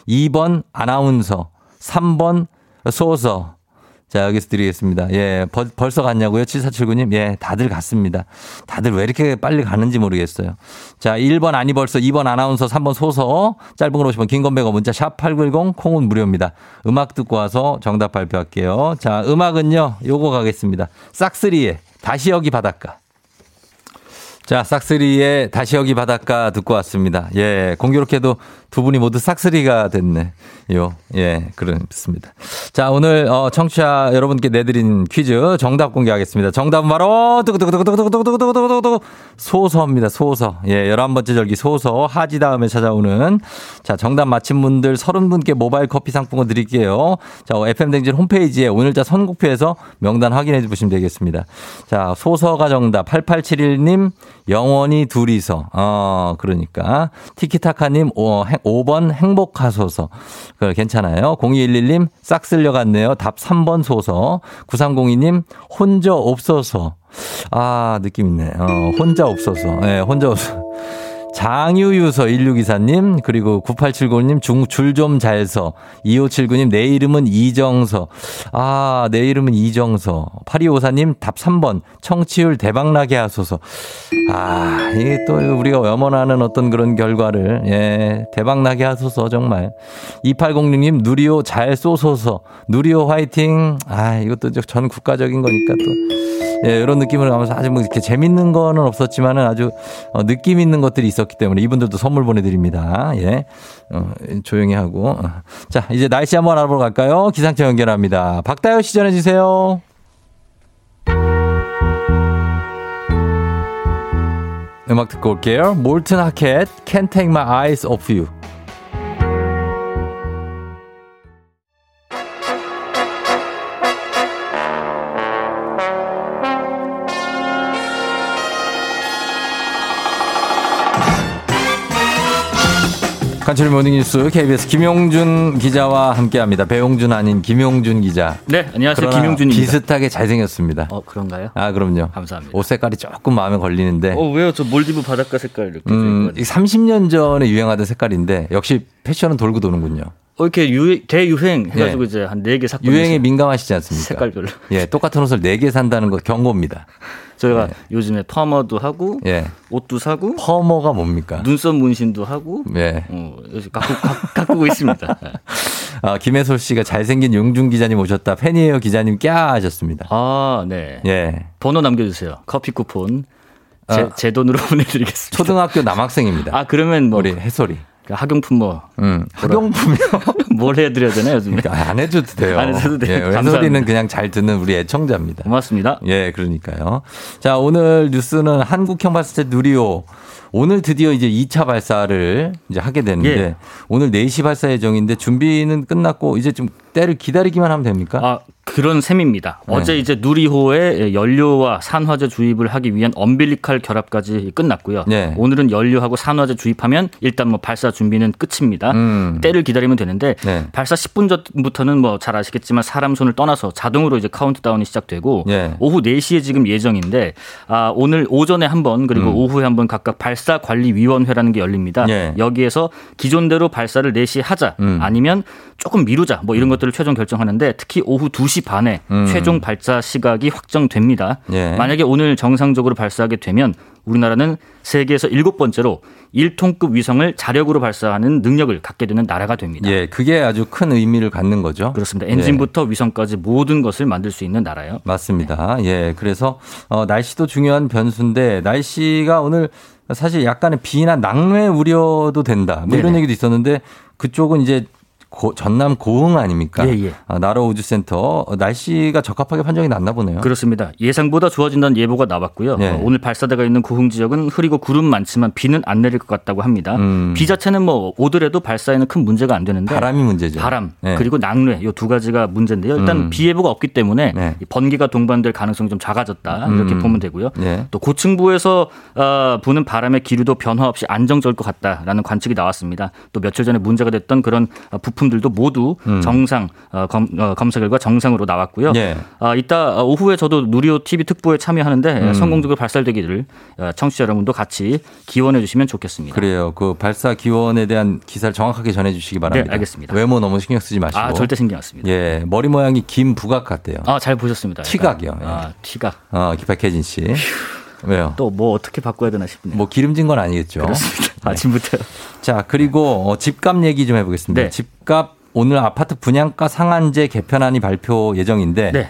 2번, 아나운서. 3번, 소서. 자, 여기서 드리겠습니다. 예, 벌, 벌써 갔냐고요? 7479님? 예, 다들 갔습니다. 다들 왜 이렇게 빨리 가는지 모르겠어요. 자, 1번 아니 벌써, 2번 아나운서, 3번 소서, 짧은 걸 오시면 긴 건배가 문자 샵8910 콩은 무료입니다. 음악 듣고 와서 정답 발표할게요. 자, 음악은요, 요거 가겠습니다. 싹스리의 다시 여기 바닷가. 자, 싹스리의 다시 여기 바닷가 듣고 왔습니다. 예, 공교롭게도 두 분이 모두 싹스리가 됐네. 요, 예, 그렇습니다. 자, 오늘, 어, 청취자 여러분께 내드린 퀴즈 정답 공개하겠습니다. 정답은 바로, 두구두구두구두구두구두구두구두구 소서입니다. 소서. 예, 11번째 절기 소서. 하지 다음에 찾아오는. 자, 정답 맞힌 분들 30분께 모바일 커피 상품권 드릴게요. 자, FM댕진 홈페이지에 오늘자 선곡표에서 명단 확인해 보시면 되겠습니다. 자, 소서가 정답. 8871님, 영원히 둘이서. 어, 그러니까. 티키타카 님, 어, 5번 행복하소서. 그 괜찮아요. 0211님, 싹 쓸려갔네요. 답 3번 소서. 9302님, 혼자 없어서. 아, 느낌 있네. 어, 혼자 없어서. 예, 네, 혼자 없어서. 장유유서 1624님, 그리고 9879님, 중, 줄좀 잘 서. 2579님, 내 이름은 이정서. 아, 내 이름은 이정서. 8254님, 답 3번. 청취율 대박나게 하소서. 아, 이게 또 우리가 염원하는 어떤 그런 결과를, 예, 대박나게 하소서, 정말. 2806님, 누리호 잘 쏘소서. 누리호 화이팅. 아, 이것도 전 국가적인 거니까 또. 예, 이런 느낌을 하면서 아주 뭐 이렇게 재밌는 거는 없었지만은 아주 어, 느낌 있는 것들이 있었기 때문에 이분들도 선물 보내드립니다. 예. 어, 조용히 하고. 어. 자, 이제 날씨 한번 알아보러 갈까요? 기상청 연결합니다. 박다요 시 전해주세요. 음악 듣고 올게요. 몰튼 하켓, Can't Take My Eyes Off You. 간추린 모닝뉴스 KBS 김용준 기자와 함께합니다. 배용준 아닌 김용준 기자. 네, 안녕하세요. 김용준입니다. 비슷하게 잘생겼습니다. 어, 그런가요? 아, 그럼요. 감사합니다. 옷 색깔이 조금 마음에 걸리는데. 어, 왜요? 저 몰디브 바닷가 색깔 이렇게. 음, 30년 전에 유행하던 색깔인데 역시 패션은 돌고 도는군요. 어, 이렇게 유, 대유행 해가지고 예. 이제 한 네 개 샀거든요. 유행에 민감하시지 않습니까? 색깔별로. 예, 똑같은 옷을 네 개 산다는 거 경고입니다. 저희가 예. 요즘에 퍼머도 하고 예. 옷도 사고 퍼머가 뭡니까? 눈썹 문신도 하고 예. 어, 가꾸, 가꾸고 있습니다. (laughs) 아, 김혜솔 씨가 잘생긴 용준 기자님 오셨다. 팬이에요 기자님 꺄 하셨습니다. 아, 네. 예. 번호 남겨주세요. 커피 쿠폰. 제, 아, 제 돈으로 (laughs) 보내드리겠습니다. 초등학교 남학생입니다. 아, 그러면 뭐. 우리 해솔이. 그 학용품 뭐. 음, 학용품이요? (laughs) 뭘 해드려야 되나요, 요즘? 그러니까 안 해줘도 돼요. 안 해줘도 돼요. 예, 해솔이는 그냥 잘 듣는 우리 애청자입니다. 고맙습니다. 예, 그러니까요. 자, 오늘 뉴스는 한국형 발사체 누리호. 오늘 드디어 이제 2차 발사를 이제 하게 되는데 예. 오늘 4시 발사 예정인데 준비는 끝났고 이제 좀 때를 기다리기만 하면 됩니까? 아, 그런 셈입니다. 네. 어제 이제 누리호에 연료와 산화제 주입을 하기 위한 umbilical 결합까지 끝났고요. 네. 오늘은 연료하고 산화제 주입하면 일단 뭐 발사 준비는 끝입니다. 음. 때를 기다리면 되는데 네. 발사 10분 전부터는 뭐 잘 아시겠지만 사람 손을 떠나서 자동으로 이제 카운트다운이 시작되고 네. 오후 4시에 지금 예정인데 아, 오늘 오전에 한번 그리고 음. 오후에 한번 각각 발사 관리 위원회라는 게 열립니다. 네. 여기에서 기존대로 발사를 4시에 하자 음. 아니면 조금 미루자 뭐 이런 것들 을 최종 결정하는데 특히 오후 2시 반에 음. 최종 발사 시각이 확정됩니다. 예. 만약에 오늘 정상적으로 발사하게 되면 우리나라는 세계에서 일곱 번째로 1톤급 위성을 자력으로 발사하는 능력을 갖게 되는 나라가 됩니다. 예, 그게 아주 큰 의미를 갖는 거죠. 그렇습니다. 엔진부터 예. 위성까지 모든 것을 만들 수 있는 나라요. 맞습니다. 네. 예, 그래서 어, 날씨도 중요한 변수인데 날씨가 오늘 사실 약간의 비나 낙뢰 우려도 된다. 뭐 이런 얘기도 있었는데 그쪽은 이제 고, 전남 고흥 아닙니까? 예, 예. 아, 나로 우주센터 날씨가 적합하게 판정이 났나 보네요. 그렇습니다. 예상보다 좋아진다는 예보가 나왔고요. 네. 어, 오늘 발사대가 있는 고흥 지역은 흐리고 구름 많지만 비는 안 내릴 것 같다고 합니다. 음. 비 자체는 뭐 오더라도 발사에는 큰 문제가 안 되는데 바람이 문제죠. 바람 네. 그리고 낙뢰 이 두 가지가 문제인데요. 일단 음. 비 예보가 없기 때문에 네. 번개가 동반될 가능성이 좀 작아졌다 이렇게 음. 보면 되고요. 네. 또 고층부에서 어, 부는 바람의 기류도 변화 없이 안정적일 것 같다라는 관측이 나왔습니다. 또 며칠 전에 문제가 됐던 그런 부 부품들도 모두 음. 정상 어, 검, 어, 검사 결과 정상으로 나왔고요. 예. 아, 이따 오후에 저도 누리호 TV 특보에 참여하는데 음. 성공적으로 발사되기를 어, 청취자 여러분도 같이 기원해 주시면 좋겠습니다. 그래요. 그 발사 기원에 대한 기사를 정확하게 전해 주시기 바랍니다. 네, 알겠습니다. 외모 너무 신경 쓰지 마시고. 아, 절대 신경 안 씁니다. 예. 머리 모양이 김 부각 같대요. 아, 잘 보셨습니다. 티각이요. 예. 아, 티각. 어, 박혜진 씨. 왜요? 또 뭐 어떻게 바꿔야 되나 싶네요. 뭐 기름진 건 아니겠죠. 그렇습니다. 네. 아침부터요. 자, 그리고 어, 집값 얘기 좀 해보겠습니다. 네. 집값 오늘 아파트 분양가 상한제 개편안이 발표 예정인데 네.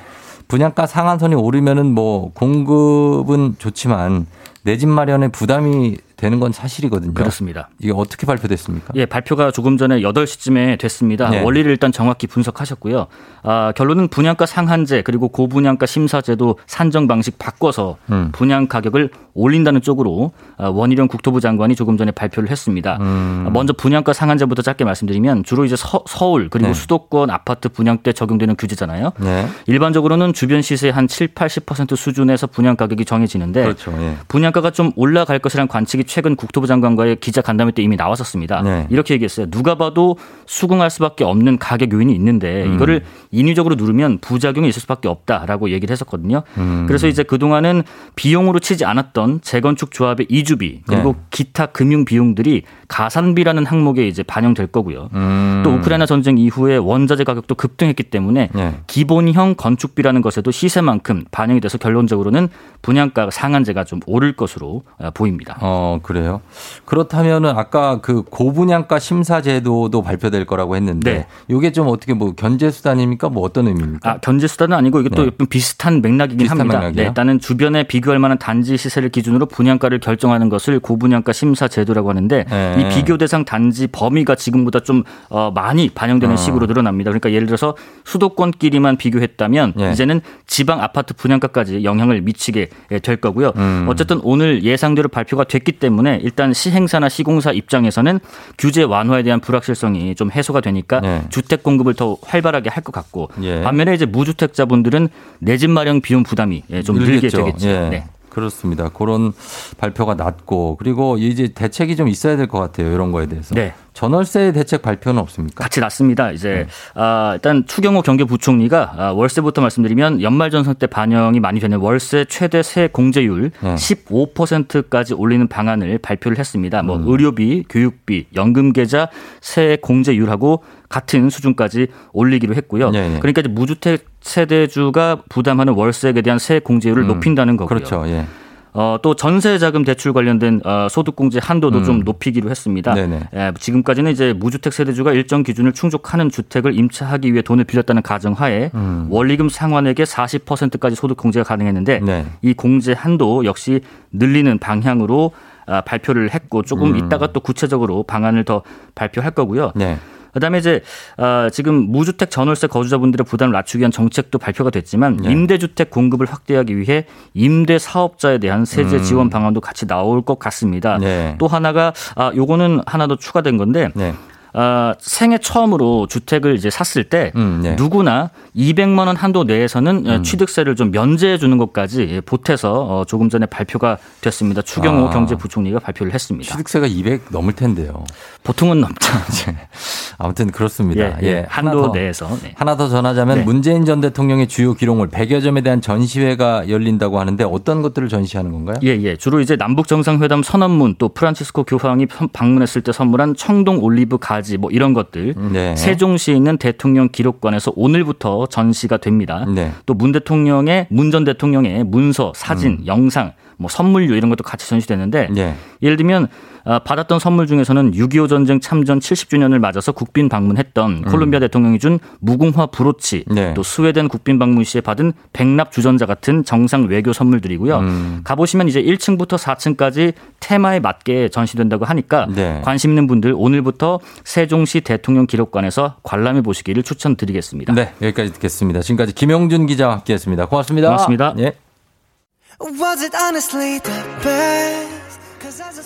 분양가 상한선이 오르면은 뭐 공급은 좋지만 내 집 마련에 부담이 되는 건 사실이거든요. 그렇습니다. 이게 어떻게 발표됐습니까? 예, 발표가 조금 전에 8시쯤에 됐습니다. 네. 원리를 일단 정확히 분석하셨고요. 아, 결론은 분양가 상한제 그리고 고분양가 심사제도 산정 방식 바꿔서 음. 분양 가격을 올린다는 쪽으로 아, 원희룡 국토부 장관이 조금 전에 발표를 했습니다. 음. 먼저 분양가 상한제부터 짧게 말씀드리면 주로 이제 서, 울 그리고 네. 수도권 아파트 분양 때 적용되는 규제잖아요. 네. 일반적으로는 주변 시세 한 7, 80% 수준에서 분양 가격이 정해지는데 그렇죠. 예. 분양가가 좀 올라갈 것이라는 관측이 최근 국토부 장관과의 기자 간담회 때 이미 나왔었습니다. 네. 이렇게 얘기했어요. 누가 봐도 수긍할 수밖에 없는 가격 요인이 있는데 음. 이거를 인위적으로 누르면 부작용이 있을 수밖에 없다라고 얘기를 했었거든요. 음. 그래서 이제 그동안은 비용으로 치지 않았던 재건축 조합의 이주비 그리고 네. 기타 금융 비용들이 가산비라는 항목에 이제 반영될 거고요. 음. 또 우크라이나 전쟁 이후에 원자재 가격도 급등했기 때문에 네. 기본형 건축비라는 것에도 시세만큼 반영이 돼서 결론적으로는 분양가 상한제가 좀 오를 것으로 어, 보입니다. 어, 그래요. 그렇다면은 아까 그 고분양가 심사 제도도 발표될 거라고 했는데 네. 이게 좀 어떻게 뭐 견제 수단입니까? 뭐 어떤 의미입니까? 아, 견제 수단은 아니고 이것도 네. 비슷한 맥락이긴 비슷한 합니다. 맥락이요? 네, 일단은 주변에 비교할 만한 단지 시세를 기준으로 분양가를 결정하는 것을 고분양가 심사 제도라고 하는데 네. 이 비교 대상 단지 범위가 지금보다 좀 어, 많이 반영되는 어. 식으로 늘어납니다. 그러니까 예를 들어서 수도권끼리만 비교했다면 예. 이제는 지방 아파트 분양가까지 영향을 미치게 될 거고요. 음. 어쨌든 오늘 예상대로 발표가 됐기 때문에 일단 시행사나 시공사 입장에서는 규제 완화에 대한 불확실성이 좀 해소가 되니까 네. 주택 공급을 더 활발하게 할 것 같고 예. 반면에 이제 무주택자분들은 내 집 마련 비용 부담이 예, 좀 늘게 되겠죠. 예. 네. 그렇습니다. 그런 발표가 났고 그리고 이제 대책이 좀 있어야 될 것 같아요. 이런 거에 대해서. 네. 전월세 대책 발표는 없습니까? 같이 났습니다. 이제 네. 아, 일단 추경호 경제부총리가 아, 월세부터 말씀드리면 연말정산 때 반영이 많이 되는 월세 최대 세 공제율 네. 15%까지 올리는 방안을 발표를 했습니다. 뭐 음. 의료비, 교육비, 연금 계좌 세 공제율하고 같은 수준까지 올리기로 했고요. 네네. 네. 그러니까 이제 무주택 세대주가 부담하는 월세에 대한 세 공제율을 음. 높인다는 거고요. 그렇죠. 예. 어, 또 전세자금 대출 관련된 어, 소득공제 한도도 음. 좀 높이기로 했습니다. 예, 지금까지는 이제 무주택 세대주가 일정 기준을 충족하는 주택을 임차하기 위해 돈을 빌렸다는 가정하에 음. 원리금 상환액의 40%까지 소득공제가 가능했는데 네. 이 공제 한도 역시 늘리는 방향으로 아, 발표를 했고 조금 음. 이따가 또 구체적으로 방안을 더 발표할 거고요. 네. 그다음에 이제 어, 지금 무주택 전월세 거주자분들의 부담을 낮추기 위한 정책도 발표가 됐지만 네. 임대주택 공급을 확대하기 위해 임대 사업자에 대한 세제 음. 지원 방안도 같이 나올 것 같습니다. 네. 또 하나가 아 요거는 하나 더 추가된 건데 네. 어, 생애 처음으로 주택을 이제 샀을 때 음, 네. 누구나 200만 원 한도 내에서는 음. 취득세를 좀 면제해 주는 것까지 보태서 어, 조금 전에 발표가 됐습니다. 추경호 아, 경제부총리가 발표를 했습니다. 취득세가 200 넘을 텐데요. 보통은 넘죠. (laughs) 아무튼 그렇습니다. 예, 예. 예. 한도 더, 내에서 네. 하나 더 전하자면 네. 문재인 전 대통령의 주요 기록물 100여 점에 대한 전시회가 열린다고 하는데 어떤 것들을 전시하는 건가요? 예, 예. 주로 이제 남북 정상회담 선언문 또 프란치스코 교황이 방문했을 때 선물한 청동 올리브 가 가지 뭐 이런 것들 네. 세종시에 있는 대통령 기록관에서 오늘부터 전시가 됩니다. 네. 또문 대통령의 문 전 대통령의 문서, 사진, 음. 영상, 뭐 선물류 이런 것도 같이 전시되는데 네. 예를 들면 아, 받았던 선물 중에서는 6.25 전쟁 참전 70주년을 맞아서 국빈 방문했던 음. 콜롬비아 대통령이 준 무궁화 브로치, 네. 또 스웨덴 국빈 방문 시에 받은 백납 주전자 같은 정상 외교 선물들이고요. 음. 가보시면 이제 1층부터 4층까지 테마에 맞게 전시된다고 하니까 네. 관심 있는 분들 오늘부터 세종시 대통령 기록관에서 관람해 보시기를 추천드리겠습니다. 네, 여기까지 듣겠습니다. 지금까지 김영준 기자와 함께했습니다. 고맙습니다. 고맙습니다. 예.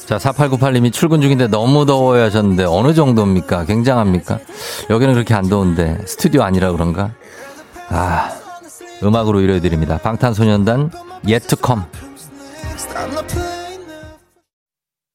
자, 4898님이 출근 중인데 너무 더워요 하셨는데 어느 정도입니까? 굉장합니까? 여기는 그렇게 안 더운데 스튜디오 아니라 그런가? 아, 음악으로 이뤄드립니다. 방탄소년단 Yet to Come.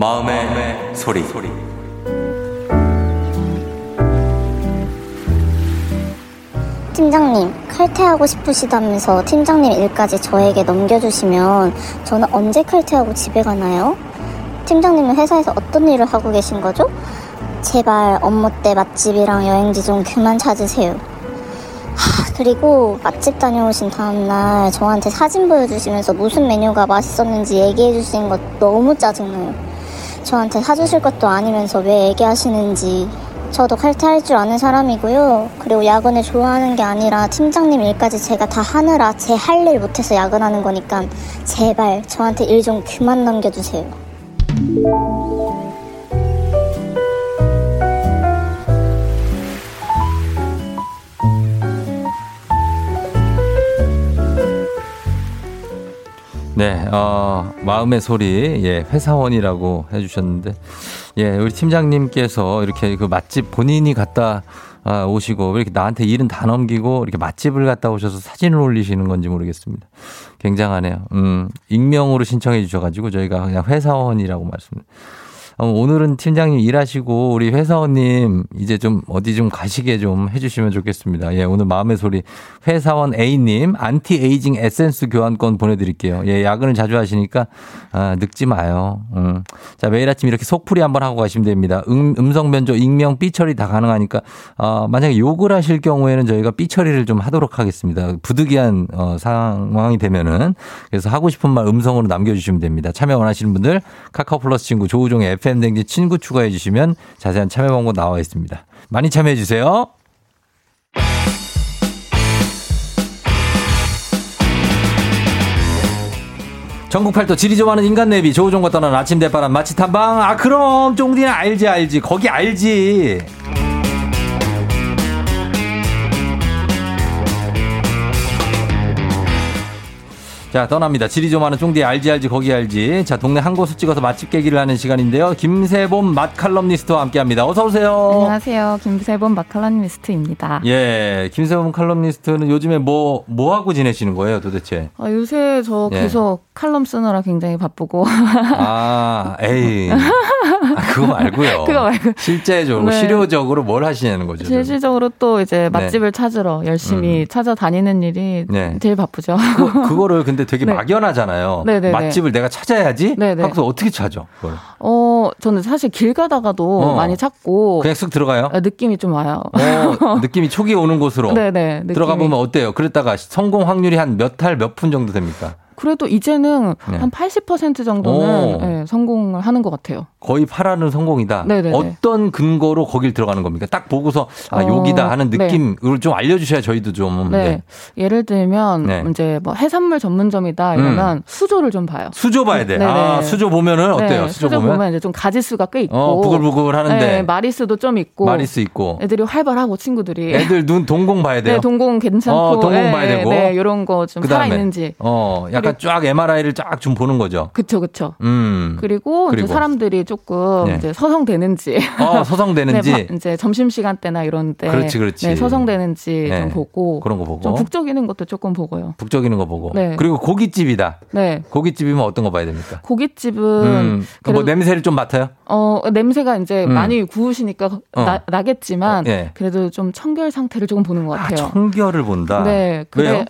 마음의, 마음의 소리. 소리. 팀장님, 칼퇴하고 싶으시다면서 팀장님 일까지 저에게 넘겨주시면 저는 언제 칼퇴하고 집에 가나요? 팀장님은 회사에서 어떤 일을 하고 계신 거죠? 제발 업무 때 맛집이랑 여행지 좀 그만 찾으세요. 하, 그리고 맛집 다녀오신 다음날 저한테 사진 보여주시면서 무슨 메뉴가 맛있었는지 얘기해 주시는 것 너무 짜증나요. 저한테 사주실 것도 아니면서 왜 얘기하시는지 저도 칼퇴할 줄 아는 사람이고요. 그리고 야근을 좋아하는 게 아니라 팀장님 일까지 제가 다 하느라 제 할 일 못해서 야근하는 거니까 제발 저한테 일 좀 그만 넘겨주세요. 네, 어, 마음의 소리, 예, 회사원이라고 해주셨는데, 예, 우리 팀장님께서 이렇게 그 맛집 본인이 갔다 아, 오시고, 왜 이렇게 나한테 일은 다 넘기고, 이렇게 맛집을 갔다 오셔서 사진을 올리시는 건지 모르겠습니다. 굉장하네요. 음, 익명으로 신청해 주셔가지고, 저희가 그냥 회사원이라고 말씀. 어, 오늘은 팀장님 일하시고 우리 회사원님 이제 좀 어디 좀 가시게 좀 해주시면 좋겠습니다. 예, 오늘 마음의 소리 회사원 A님 anti-aging 에센스 교환권 보내드릴게요. 예, 야근을 자주 하시니까 아, 늙지 마요. 음. 자 매일 아침 이렇게 속풀이 한번 하고 가시면 됩니다. 음, 음성 변조, 익명, 삐 처리 다 가능하니까 어, 만약에 욕을 하실 경우에는 저희가 삐 처리를 좀 하도록 하겠습니다. 부득이한 어, 상황이 되면은 그래서 하고 싶은 말 음성으로 남겨주시면 됩니다. 참여 원하시는 분들 카카오 플러스 친구 조우종의 FM FM댕진 친구 추가해 주시면 자세한 참여 방법 나와 있습니다. 많이 참여해 주세요. 전국 팔도 지리 좋아하는 인간 내비 조우종과 떠나는 아침 대바람 마치 탐방 아 그럼 쫑디는 알지 알지 거기 알지 자, 떠납니다. 지리 좀 하는 쫑디 알지 알지 거기 알지. 자, 동네 한 곳을 찍어서 맛집 깨기를 하는 시간인데요. 김세범 맛 칼럼니스트와 함께 합니다. 어서 오세요. 안녕하세요. 김세범 맛 칼럼니스트입니다. 예. 김세범 칼럼니스트는 요즘에 뭐, 뭐 하고 지내시는 거예요, 도대체? 아, 요새 저 예. 계속 칼럼 쓰느라 굉장히 바쁘고. 아, 에이. (laughs) 아, 그거 말고요. (laughs) 그거 말고. 실제적으로, 네. 실효적으로 뭘 하시냐는 거죠. 실질적으로 또 이제 네. 맛집을 네. 찾으러 열심히 음. 찾아다니는 일이 네. 제일 바쁘죠. 그, 그거를 근데 되게 (laughs) 네. 막연하잖아요. 네네네. 맛집을 내가 찾아야지? 네네. 하고서 어떻게 찾아? 그걸? 어, 저는 사실 길 가다가도 어. 많이 찾고. 그냥 쓱 들어가요? 아, 느낌이 좀 와요. 어, 느낌이 초기 오는 곳으로. 네네. (laughs) 들어가 보면 어때요? 그랬다가 성공 확률이 한 몇 할몇분 정도 됩니까? 그래도 이제는 네. 한80% 정도는 네, 성공을 하는 것 같아요. 거의 8화는 성공이다. 네네네. 어떤 근거로 거길 들어가는 겁니까? 딱 보고서 아 어, 여기다 하는 네. 느낌을 네. 좀 알려주셔야 저희도 좀. 네. 네. 예를 들면 네. 이제 뭐 해산물 전문점이다 이러면 음. 수조를 좀 봐요. 수조 봐야 돼. 네네. 아 수조 보면은 어때요? 수조, 수조 보면? 보면? 이제 좀 가지수가 꽤 있고. 어, 부글부글 하는데. 마리수도 좀 있고. 마리수 있고. 애들이 활발하고 친구들이. 애들 눈 동공 봐야 돼요. 네, 동공 괜찮고. 어, 동공 봐야 되고. 네, 이런 거 좀 살아 있는지. 어, 약간 쫙 MRI를 쫙 좀 보는 거죠. 그렇죠, 그렇죠. 음. 그리고, 그리고. 이제 사람들이 조금 네. 이제 서성되는지. 어, 서성되는지. (laughs) 네, 이제 점심 시간 때나 이런 때. 그렇지, 그렇지. 네, 서성되는지 네. 좀 보고. 그런 거 보고. 좀 북적이는 것도 조금 보고요. 북적이는 거 보고. 네. 그리고 고깃집이다. 네. 고깃집이면 어떤 거 봐야 됩니까? 고깃집은 음, 뭐 냄새를 좀 맡아요? 어, 냄새가 이제 음. 많이 구우시니까 어. 나, 나겠지만 어, 네. 그래도 좀 청결 상태를 조금 보는 것 아, 같아요. 아, 청결을 본다. 네. 그래, 왜요?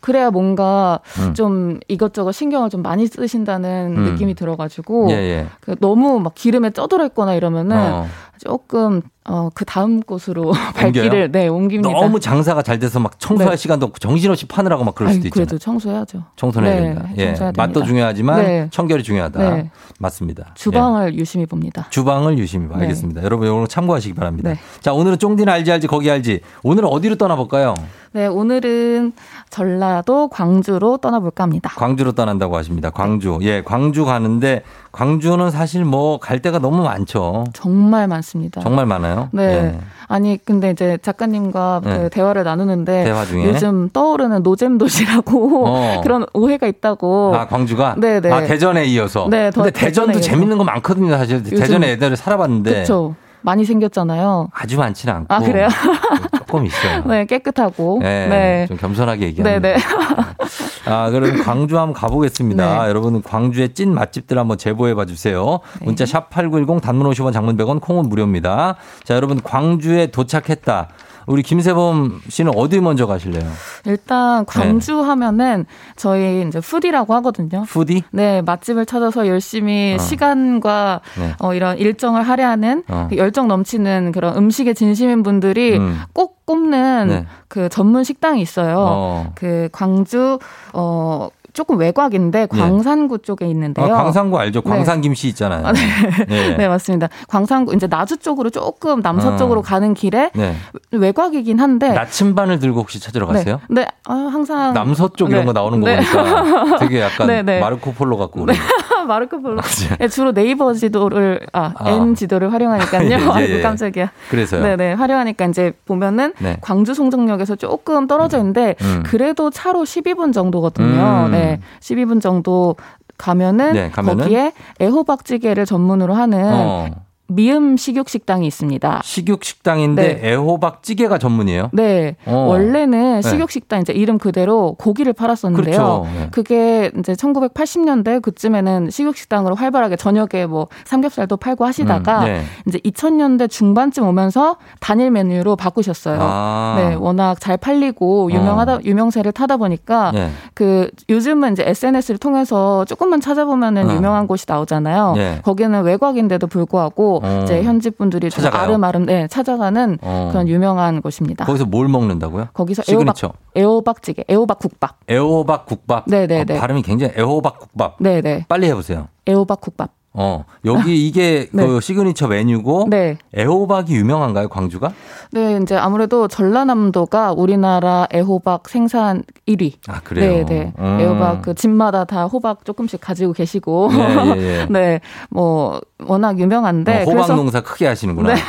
그래야 뭔가 음. 좀 이것저것 신경을 좀 많이 쓰신다는 음. 느낌이 들어가지고 예, 예. 그 너무 막 기름에 쪄들어 있거나 이러면은 어. 조금 어, 그 다음 곳으로 (laughs) 발길을 네, 옮깁니다. 너무 장사가 잘 돼서 막 청소할 네. 시간도 없고 정신없이 파느라고 막 그럴 수도 있잖아요. 그래도 청소해야죠. 청소해야 네, 된다. 예. 맛도 중요하지만 네. 청결이 중요하다. 네. 맞습니다. 주방을 예. 유심히 봅니다. 주방을 유심히 봐. 네. 알겠습니다. 여러분 오늘 참고하시기 바랍니다. 네. 자, 오늘은 쫑디는 알지 알지 거기 알지. 오늘은 어디로 떠나볼까요? 네, 오늘은 전라도 광주로 떠나볼까 합니다. 광주로 떠난다고 하십니다. 광주. 예, 광주 가는데 광주는 사실 뭐 갈 데가 너무 많죠. 정말 많습니다. 정말 많아요. 네. 예. 아니 근데 이제 작가님과 네. 그 대화를 나누는데 대화 요즘 떠오르는 노잼 도시라고 어. (laughs) 그런 오해가 있다고. 아 광주가? 네네. 네. 아 대전에 이어서. 네. 근데 대전도 이어서. 재밌는 거 많거든요 사실. 대전에 애들을 살아봤는데. 그렇죠. 많이 생겼잖아요. 아주 많지는 않고. 아, 그래요? 조금 있어요. (laughs) 네, 깨끗하고. 네. 네. 좀 겸손하게 얘기합니다. 네네. 아, 그럼 광주 한번 가보겠습니다. 네. 여러분, 광주의 찐 맛집들 한번 제보해 봐 주세요. 네. 문자 샵 8910 단문 50원 장문 100원 콩은 무료입니다. 자, 여러분, 광주에 도착했다. 우리 김세범 씨는 어디 먼저 가실래요? 일단 광주 네. 하면은 저희 이제 푸디라고 하거든요. 푸디? 네, 맛집을 찾아서 열심히 어. 시간과 네. 어, 이런 일정을 할애하는 어. 그 열정 넘치는 그런 음식에 진심인 분들이 음. 꼭 꼽는 네. 그 전문 식당이 있어요. 어. 그 광주 어 조금 외곽인데 네. 광산구 네. 쪽에 있는데요. 아, 광산구 알죠? 네. 광산 김씨 있잖아요. 아, 네. 네. (laughs) 네. 맞습니다. 광산구 이제 나주 쪽으로 조금 남서쪽으로 어. 가는 길에 네. 외곽이긴 한데 나침반을 들고 혹시 찾으러 갔어요? 네, 아, 항상 남서쪽 이런 거 나오는 거 보니까 되게 약간 (laughs) 마르코 폴로 같고. 마르코 폴로. 아, 주로 네이버 지도를 아, 아. N 지도를 활용하니까요. (laughs) 예, 예, 아이고 예. 깜짝이야. 그래서요. 네, 네. 활용하니까 이제 보면은 광주 송정역에서 조금 떨어져 있는데 음. 그래도 차로 12분 정도거든요. 음. 네. 네, 12분 정도 가면은, 네, 가면은? 거기에 애호박찌개를 전문으로 하는 어. 미음 식육식당이 있습니다. 식육식당인데 네. 애호박 찌개가 전문이에요? 네. 어. 원래는 네. 식육식당 이제 이름 그대로 고기를 팔았었는데요. 그렇죠. 네. 그게 이제 1980년대 그쯤에는 식육식당으로 활발하게 저녁에 뭐 삼겹살도 팔고 하시다가 음, 네. 이제 2000년대 중반쯤 오면서 단일 메뉴로 바꾸셨어요. 아. 네. 워낙 잘 팔리고 유명하다 어. 유명세를 타다 보니까 네. 그 요즘은 이제 SNS를 통해서 조금만 찾아보면은 어. 유명한 곳이 나오잖아요. 네. 거기는 외곽인데도 불구하고 어. 이제 현지 분들이 좀 아름아름 네, 찾아가는 어. 그런 유명한 곳입니다. 거기서 뭘 먹는다고요? 거기서 애호박 애호박찌개, 애호박 국밥. 애호박 국밥. 네네네. 어, 네. 발음이 굉장히 애호박 국밥. 네네. 빨리 해보세요. 애호박 국밥. 어, 여기 이게 네. 그 시그니처 메뉴고 네. 애호박이 유명한가요, 광주가? 네, 이제 아무래도 전라남도가 우리나라 애호박 생산 1위. 아, 그래요? 네, 네. 음. 애호박 그 집마다 다 호박 조금씩 가지고 계시고. 네, 예, 예. (laughs) 네. 뭐 워낙 유명한데 어, 호박 그래서, 농사 크게 하시는구나. 네.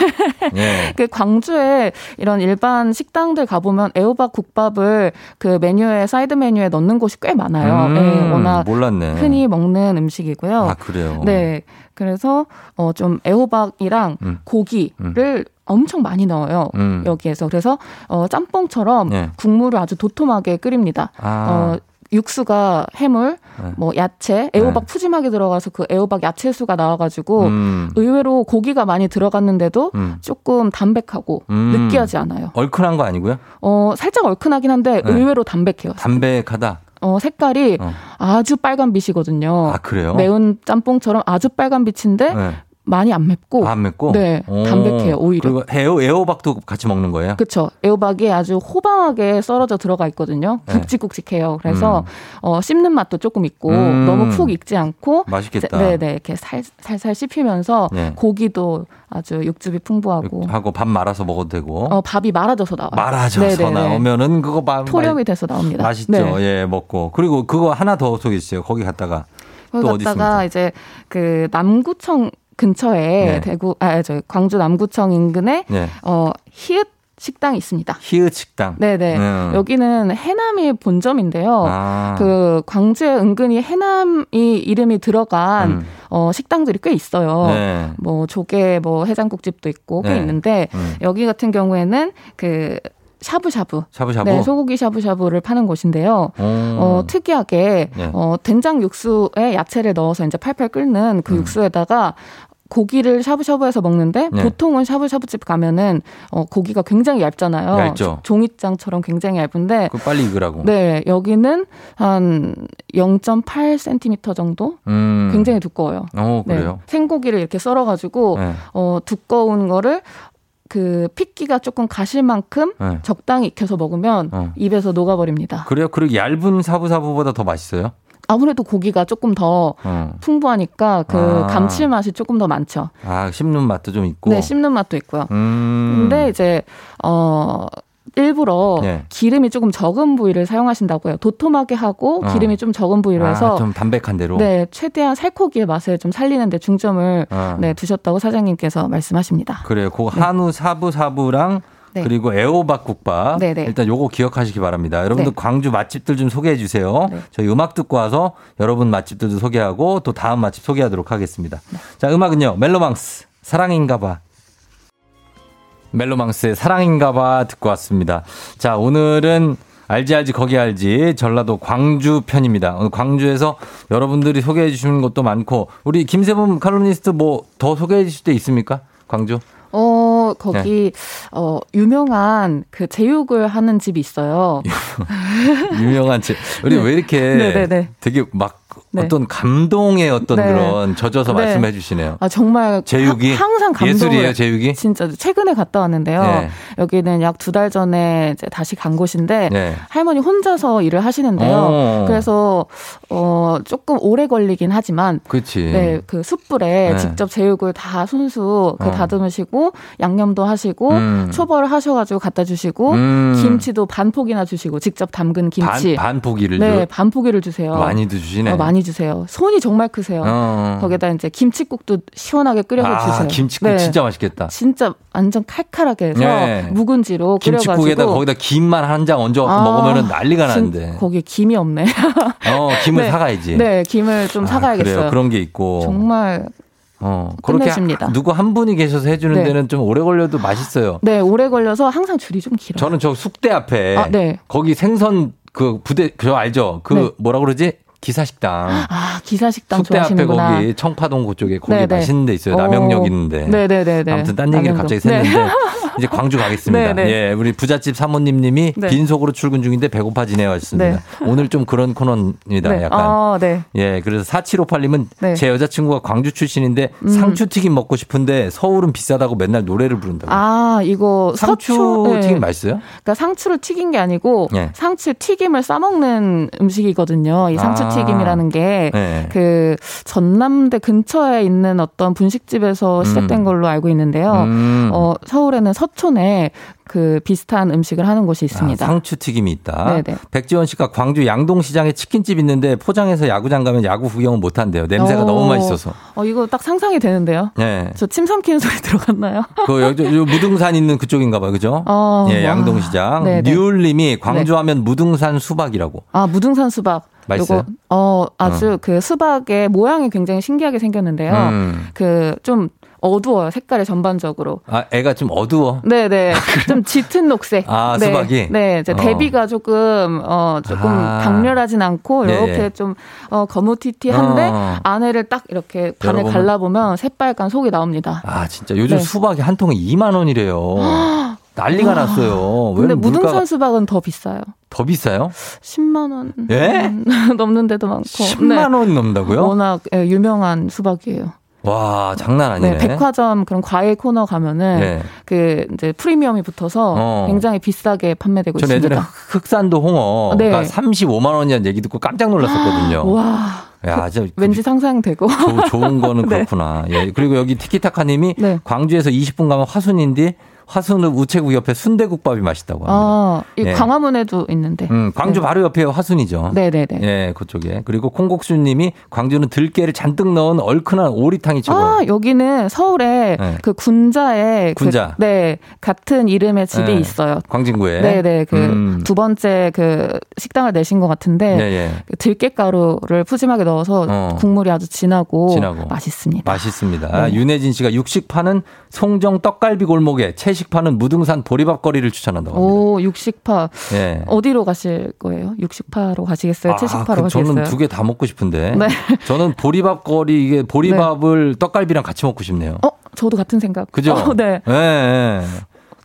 네. (laughs) 그 광주에 이런 일반 식당들 가 보면 애호박 국밥을 그 메뉴에 사이드 메뉴에 넣는 곳이 꽤 많아요. 음, 네, 워낙 몰랐네. 흔히 먹는 음식이고요. 아 그래요. 네. 그래서 어 좀 애호박이랑 음. 고기를 음. 엄청 많이 넣어요. 음. 여기에서. 그래서 어 짬뽕처럼 네. 국물을 아주 도톰하게 끓입니다. 아. 어 육수가 해물, 네. 뭐 야채, 애호박 네. 푸짐하게 들어가서 그 애호박 야채수가 나와가지고 음. 의외로 고기가 많이 들어갔는데도 음. 조금 담백하고 음. 느끼하지 않아요. 얼큰한 거 아니고요? 어 살짝 얼큰하긴 한데 네. 의외로 담백해요. 담백하다. 어, 색깔이 어. 아주 빨간 빛이거든요. 아, 그래요? 매운 짬뽕처럼 아주 빨간 빛인데 네. 많이 안 맵고 안 맵고 네 담백해요 오히려 그리고 애호 애호박도 같이 먹는 거예요? 그렇죠 애호박이 아주 호방하게 썰어져 들어가 있거든요 네. 굵직굵직해요 그래서 음. 어, 씹는 맛도 조금 있고 음. 너무 푹 익지 않고 맛있겠다 네네 이렇게 살, 살살 씹히면서 네. 고기도 아주 육즙이 풍부하고 하고 밥 말아서 먹어도 되고 어 밥이 말아져서 나와요 말아져서 네네네. 나오면은 그거 밥 토렴이 돼서 나옵니다 맛있죠 네. 예 먹고 그리고 그거 하나 더 소개해 주세요 거기 갔다가 또 어디 있습니까? 이제 그 남구청 근처에 네. 대구 아저 광주 남구청 인근에 네. 어 히읗 식당이 있습니다. 히읗 식당. 네네. 음. 여기는 해남이 본점인데요. 아. 그 광주에 은근히 해남이 이름이 들어간 음. 어, 식당들이 꽤 있어요. 네. 뭐 조개 뭐 해장국집도 있고 꽤 네. 있는데 음. 여기 같은 경우에는 그 샤브샤브. 샤브샤브. 네, 소고기 샤브샤브를 파는 곳인데요. 오. 어, 특이하게 네. 어, 된장 육수에 야채를 넣어서 이제 팔팔 끓는 그 음. 육수에다가 고기를 샤브샤브해서 먹는데 네. 보통은 샤브샤브집 가면은 어, 고기가 굉장히 얇잖아요. 얇죠. 종이장처럼 굉장히 얇은데 그 빨리 익으라고. 네, 여기는 한 0.8cm 정도. 음. 굉장히 두꺼워요. 어, 그래요. 네, 생고기를 이렇게 썰어 가지고 네. 어, 두꺼운 거를 그 핏기가 조금 가실 만큼 네. 적당히 익혀서 먹으면 어. 입에서 녹아버립니다. 그래요? 그리고 얇은 사부사부보다 더 맛있어요? 아무래도 고기가 조금 더 어. 풍부하니까 그 아. 감칠맛이 조금 더 많죠. 아, 씹는 맛도 좀 있고. 네, 씹는 맛도 있고요. 음. 근데 이제 어 일부러 네. 기름이 조금 적은 부위를 사용하신다고요. 도톰하게 하고 어. 기름이 좀 적은 부위로 해서 아, 좀 담백한 대로. 네, 최대한 살코기의 맛을 좀 살리는데 중점을 어. 네 두셨다고 사장님께서 말씀하십니다. 그래요. 그 한우 사부 사부랑 네. 그리고 애호박 국밥. 네네. 일단 요거 기억하시기 바랍니다. 여러분들 네. 광주 맛집들 좀 소개해 주세요. 네. 저희 음악 듣고 와서 여러분 맛집들도 소개하고 또 다음 맛집 소개하도록 하겠습니다. 네. 자, 음악은요. 멜로망스 사랑인가 봐. 멜로망스의 사랑인가 봐 듣고 왔습니다. 자, 오늘은 알지 알지 거기 알지 전라도 광주 편입니다. 오늘 광주에서 여러분들이 소개해 주시는 것도 많고 우리 김세범 칼럼니스트 뭐 더 소개해 주실 때 있습니까? 광주? 어, 거기, 네. 어, 유명한 그 제육을 하는 집이 있어요. (laughs) 유명한 집. 우리 네. 왜 이렇게 네네네. (laughs) 되게 막 네. 어떤 감동의 어떤 네. 그런 젖어서 네. 말씀해 주시네요. 아 정말 제육이 하, 항상 감동 예술이에요, 제육이. 진짜 최근에 갔다 왔는데요. 네. 여기는 약 두 달 전에 이제 다시 간 곳인데 네. 할머니 혼자서 일을 하시는데요. 오. 어. 그래서 어 조금 오래 걸리긴 하지만 그치. 네, 그 숯불에 네. 직접 제육을 다 손수 그 어. 다듬으시고 양념도 하시고 음. 초벌 하셔 가지고 갖다 주시고 음. 김치도 반 포기나 주시고 직접 담근 김치 반, 반 포기를 네, 반 포기를 주세요. 많이도 주시네. 어, 많이 주세요. 손이 정말 크세요. 어. 거기다 이제 김치국도 시원하게 끓여서 아, 주세요. 김치국 네. 진짜 맛있겠다. 진짜 완전 칼칼하게 해서 네. 묵은지로 끓여가지고 김치국에다 거기다 김만 한 장 얹어 아, 먹으면 난리가 나는데. 거기 김이 없네. 어, 김을 (laughs) 네. 사가야지. 네, 김을 좀 아, 사가야겠어요. 그래요. 그런 게 있고. 정말 어, 그렇게 하, 누구 한 분이 계셔서 해주는 네. 데는 좀 오래 걸려도 맛있어요. 네, 오래 걸려서 항상 줄이 좀 길어요. 저는 저 숙대 앞에 아, 네. 거기 생선 그 부대 그거 알죠? 그 네. 뭐라 그러지? 기사식당. 아, 기사식당 숙대 앞에 거기 청파동 그쪽에 거기 네네. 맛있는 데 있어요. 남영역 있는데. 네네네. 아무튼 딴 얘기를 갑자기 샜는데 네. (laughs) 이제 광주 가겠습니다. 네 네. 예, 우리 부잣집 사모님님이 네. 빈속으로 출근 중인데 배고파지네요 하셨습니다. 네. 오늘 좀 그런 코너입니다. 네. 약간. 아, 네. 예, 그래서 4758님은 네. 제 여자친구가 광주 출신인데 음. 상추튀김 먹고 싶은데 서울은 비싸다고 맨날 노래를 부른다고. 아, 이거 상추 튀김 맛있어요? 그러니까 상추를 튀긴 게 아니고 상추 튀김을 싸먹는 음식이거든요. 이 상추 튀김이라는 게그 아. 네. 그 전남대 근처에 있는 어떤 분식집에서 시작된 음. 걸로 알고 있는데요. 음. 어, 서울에는 서 서촌에 그 비슷한 음식을 하는 곳이 있습니다. 아, 상추 튀김이 있다. 네네. 백지원 씨가 광주 양동시장에 치킨집 있는데 포장해서 야구장 가면 야구 구경은 못 한대요. 냄새가 오. 너무 맛있어서. 어 이거 딱 상상이 되는데요. 네. 저 침 삼키는 소리 들어갔나요? (laughs) 그 여기 무등산 있는 그쪽인가 봐요. 그죠? 어, 예, 양동시장. 뉴울 님이 광주 하면 네. 무등산 수박이라고. 아, 무등산 수박. 맛있어요? 요거, 어, 아주 어. 그 수박의 모양이 굉장히 신기하게 생겼는데요. 음. 그좀 어두워요. 색깔이 전반적으로. 아, 애가 좀 어두워? 네네. 아, (laughs) 좀 짙은 녹색. 아, 네. 수박이? 네. 이제 어. 대비가 조금, 어, 조금 아. 강렬하진 않고, 네, 이렇게 네. 좀, 어, 거무튀튀한데, 어. 안에를 딱 이렇게 반을. 갈라보면 새빨간 속이 나옵니다. 아, 진짜. 요즘 네. 수박이 한 통에 2만원이래요. (gasps) 난리가 났어요. 근데 무등산 수박은 더 비싸요. 더 비싸요? 10만 원. 예? (laughs) 넘는 데도 많고. 10만 원 넘는다고요? 워낙 예, 유명한 수박이에요. 와 장난 아니네. 네, 백화점 그런 과일 코너 가면은 네. 그 이제 프리미엄이 붙어서 어. 굉장히 비싸게 판매되고 전 있습니다. 예전에 흑산도 홍어가 네. 35만 원이라는 얘기 듣고 깜짝 놀랐었거든요. (gasps) 와. 야, 저 왠지 상상되고 조, 좋은 거는 (laughs) 네. 그렇구나. 예. 그리고 여기 티키타카님이 네. 광주에서 20분 가면 화순인데 화순읍 우체국 옆에 순대국밥이 맛있다고 합니다. 아, 이 예. 광화문에도 있는데. 음, 광주 네. 바로 옆에 화순이죠. 네네네. 예, 그쪽에. 그리고 콩국수님이 광주는 들깨를 잔뜩 넣은 얼큰한 오리탕이 최고. 아, 여기는 서울에 네. 그 군자에 그 군자. 그, 네, 같은 이름의 집이 네. 있어요. 광진구에. 네네. 그두 음. 번째 그 식당을 내신 것 같은데 네, 예. 그 들깨 가루를 푸짐하게 넣어서 어. 국물이 아주 진하고, 진하고, 맛있습니다. 맛있습니다. 네. 윤혜진 씨가 육식 파는 송정 떡갈비 골목에 채식 육식파는 무등산 보리밥거리를 추천한다고 합니다. 오, 육식파. 예. 어디로 가실 거예요? 육식파로 가시겠어요? 아, 채식파로 그, 가시겠어요? 저는 두 개 다 먹고 싶은데. 네. 저는 보리밥거리 이게 보리밥을 네. 떡갈비랑 같이 먹고 싶네요. 어, 저도 같은 생각. 그죠? 어, 네. 네. 네.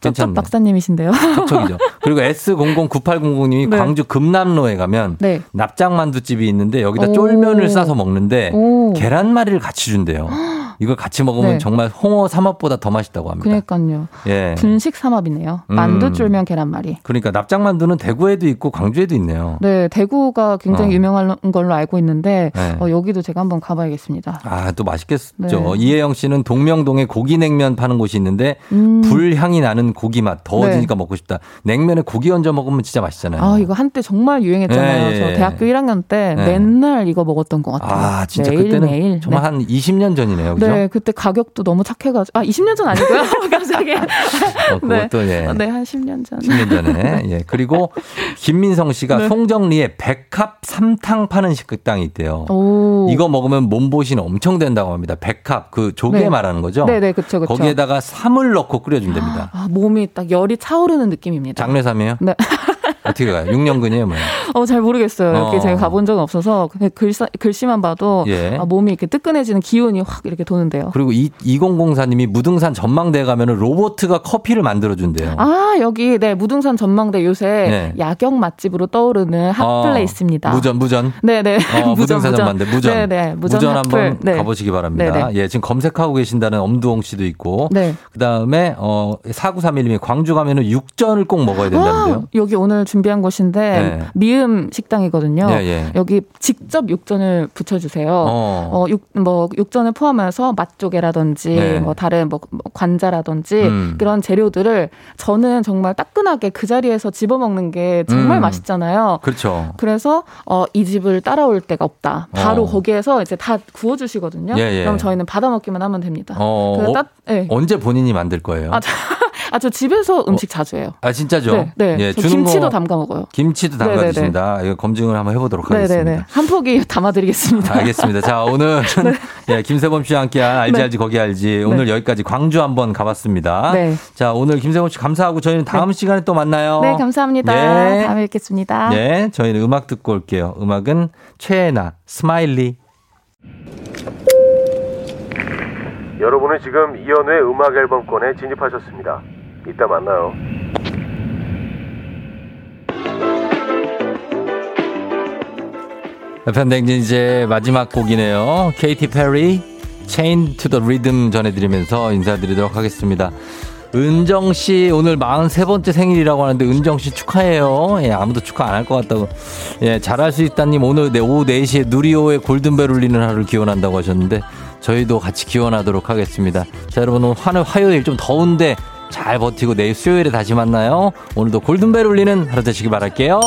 괜찮네. 박사님이신데요. 척척이죠. 그리고 S009800님이 네. 광주 금남로에 가면 네. 납작만두집이 있는데 여기다 쫄면을 싸서 먹는데 오. 계란말이를 같이 준대요. (gasps) 이걸 같이 먹으면 네. 정말 홍어 삼합보다 더 맛있다고 합니다. 그러니까요. 예. 분식 삼합이네요. 만두 쫄면 계란말이. 그러니까 납작만두는 대구에도 있고 광주에도 있네요. 네, 대구가 굉장히 어. 유명한 걸로 알고 있는데 네. 어, 여기도 제가 한번 가봐야겠습니다. 아, 또 맛있겠죠. 네. 이혜영 씨는 동명동에 고기냉면 파는 곳이 있는데 음. 불향이 나는 고기 맛 더워지니까 네. 먹고 싶다. 냉면에 고기 얹어 먹으면 진짜 맛있잖아요. 아, 이거 한때 정말 유행했잖아요. 네. 저 대학교 1학년 때 네. 맨날 이거 먹었던 것 같아요. 아, 진짜 매일, 그때는 매일. 정말 한 20년 전이네요. 그죠? 네, 그때 가격도 너무 착해가지고 아 20년 전 아니고요. (laughs) (laughs) 갑자기. 어, 그것도 네. 예. 네, 한 10년 전. 10년 전에. (laughs) 예. 그리고 김민성 씨가 네. 송정리에 백합 삼탕 파는 식당이 있대요. 오. 이거 먹으면 몸보신 엄청 된다고 합니다. 백합 그 조개 네. 말하는 거죠? 네, 네, 그렇죠, 그렇죠. 거기에다가 삼을 넣고 끓여준답니다. (gasps) 아, 몸이 딱 열이 차오르는 느낌입니다. 장뇌삼이에요? 네. 어떻게 가요? 6년근이에요, 뭐요 어, 잘 모르겠어요. 이렇게 어. 제가 가본 적은 없어서 글사, 글씨만 봐도 예. 아, 몸이 이렇게 뜨끈해지는 기운이 확 이렇게 도는데요. 그리고 이, 2004님이 무등산 전망대에 가면은 로보트가 커피를 만들어준대요. 아, 여기, 네, 무등산 전망대 요새 네. 야경 맛집으로 떠오르는 hot place입니다. 어, 무전, 무전. 네네. 어, (laughs) 무전, 무등산 전망대, 무전. 네네. 네. 무전, 무전 한번 네. 가보시기 바랍니다. 네네. 예, 지금 검색하고 계신다는 엄두홍 씨도 있고. 네. 그 다음에, 어, 4931님이 광주 가면은 육전을 꼭 먹어야 된다는데요. 와, (gasps) 여기 오늘 준비한 곳인데, 네. 미음 식당이거든요. 예, 예. 여기 직접 육전을 붙여주세요. 어. 어, 육, 뭐, 육전을 포함해서 맛조개라든지, 네. 뭐, 다른 뭐, 뭐, 관자라든지, 음. 그런 재료들을 저는 정말 따끈하게 그 자리에서 집어 먹는 게 정말 음. 맛있잖아요. 그렇죠. 그래서, 어, 이 집을 따라올 데가 없다. 바로 어. 거기에서 이제 다 구워주시거든요. 예, 예. 그럼 저희는 받아 먹기만 하면 됩니다. 어, 따, 네. 언제 본인이 만들 거예요? 아, 아, 저 집에서 음식 어. 자주 해요. 아, 진짜죠? 네. 네. 예, 김치도 거, 담가 먹어요. 김치도 담가 네네네. 드신다. 이거 검증을 한번 해보도록 하겠습니다. 네네네. 한 포기 (laughs) 담아드리겠습니다. 알겠습니다. 자, 오늘 (laughs) 네. (laughs) 예, 김세범 씨와 함께한 알지 네. 알지 거기 알지. 오늘 네. 여기까지 광주 한번 가봤습니다. 네. 자, 오늘 김세범 씨 감사하고 저희는 다음 네. 시간에 또 만나요. 네, 감사합니다. 네. 다음에 뵙겠습니다. 네, 저희는 음악 듣고 올게요. 음악은 최예나 Smiley. 여러분은 지금 이연우의 음악 앨범권에 진입하셨습니다. 이따 만나요. 팬댕진 이제 마지막 곡이네요. 케이티 페리, Chain to the Rhythm 전해드리면서 인사드리도록 하겠습니다. 은정 씨 오늘 43번째 생일이라고 하는데 은정 씨 축하해요. 예, 아무도 축하 안 할 것 같다고. 예, 잘할 수 있다님 오늘 내 오후 4시에 누리호의 골든벨 울리는 하루를 기원한다고 하셨는데 저희도 같이 기원하도록 하겠습니다. 자, 여러분 오늘 화요일 좀 더운데 잘 버티고 내일 수요일에 다시 만나요. 오늘도 골든벨 울리는 하루 되시길 바랄게요.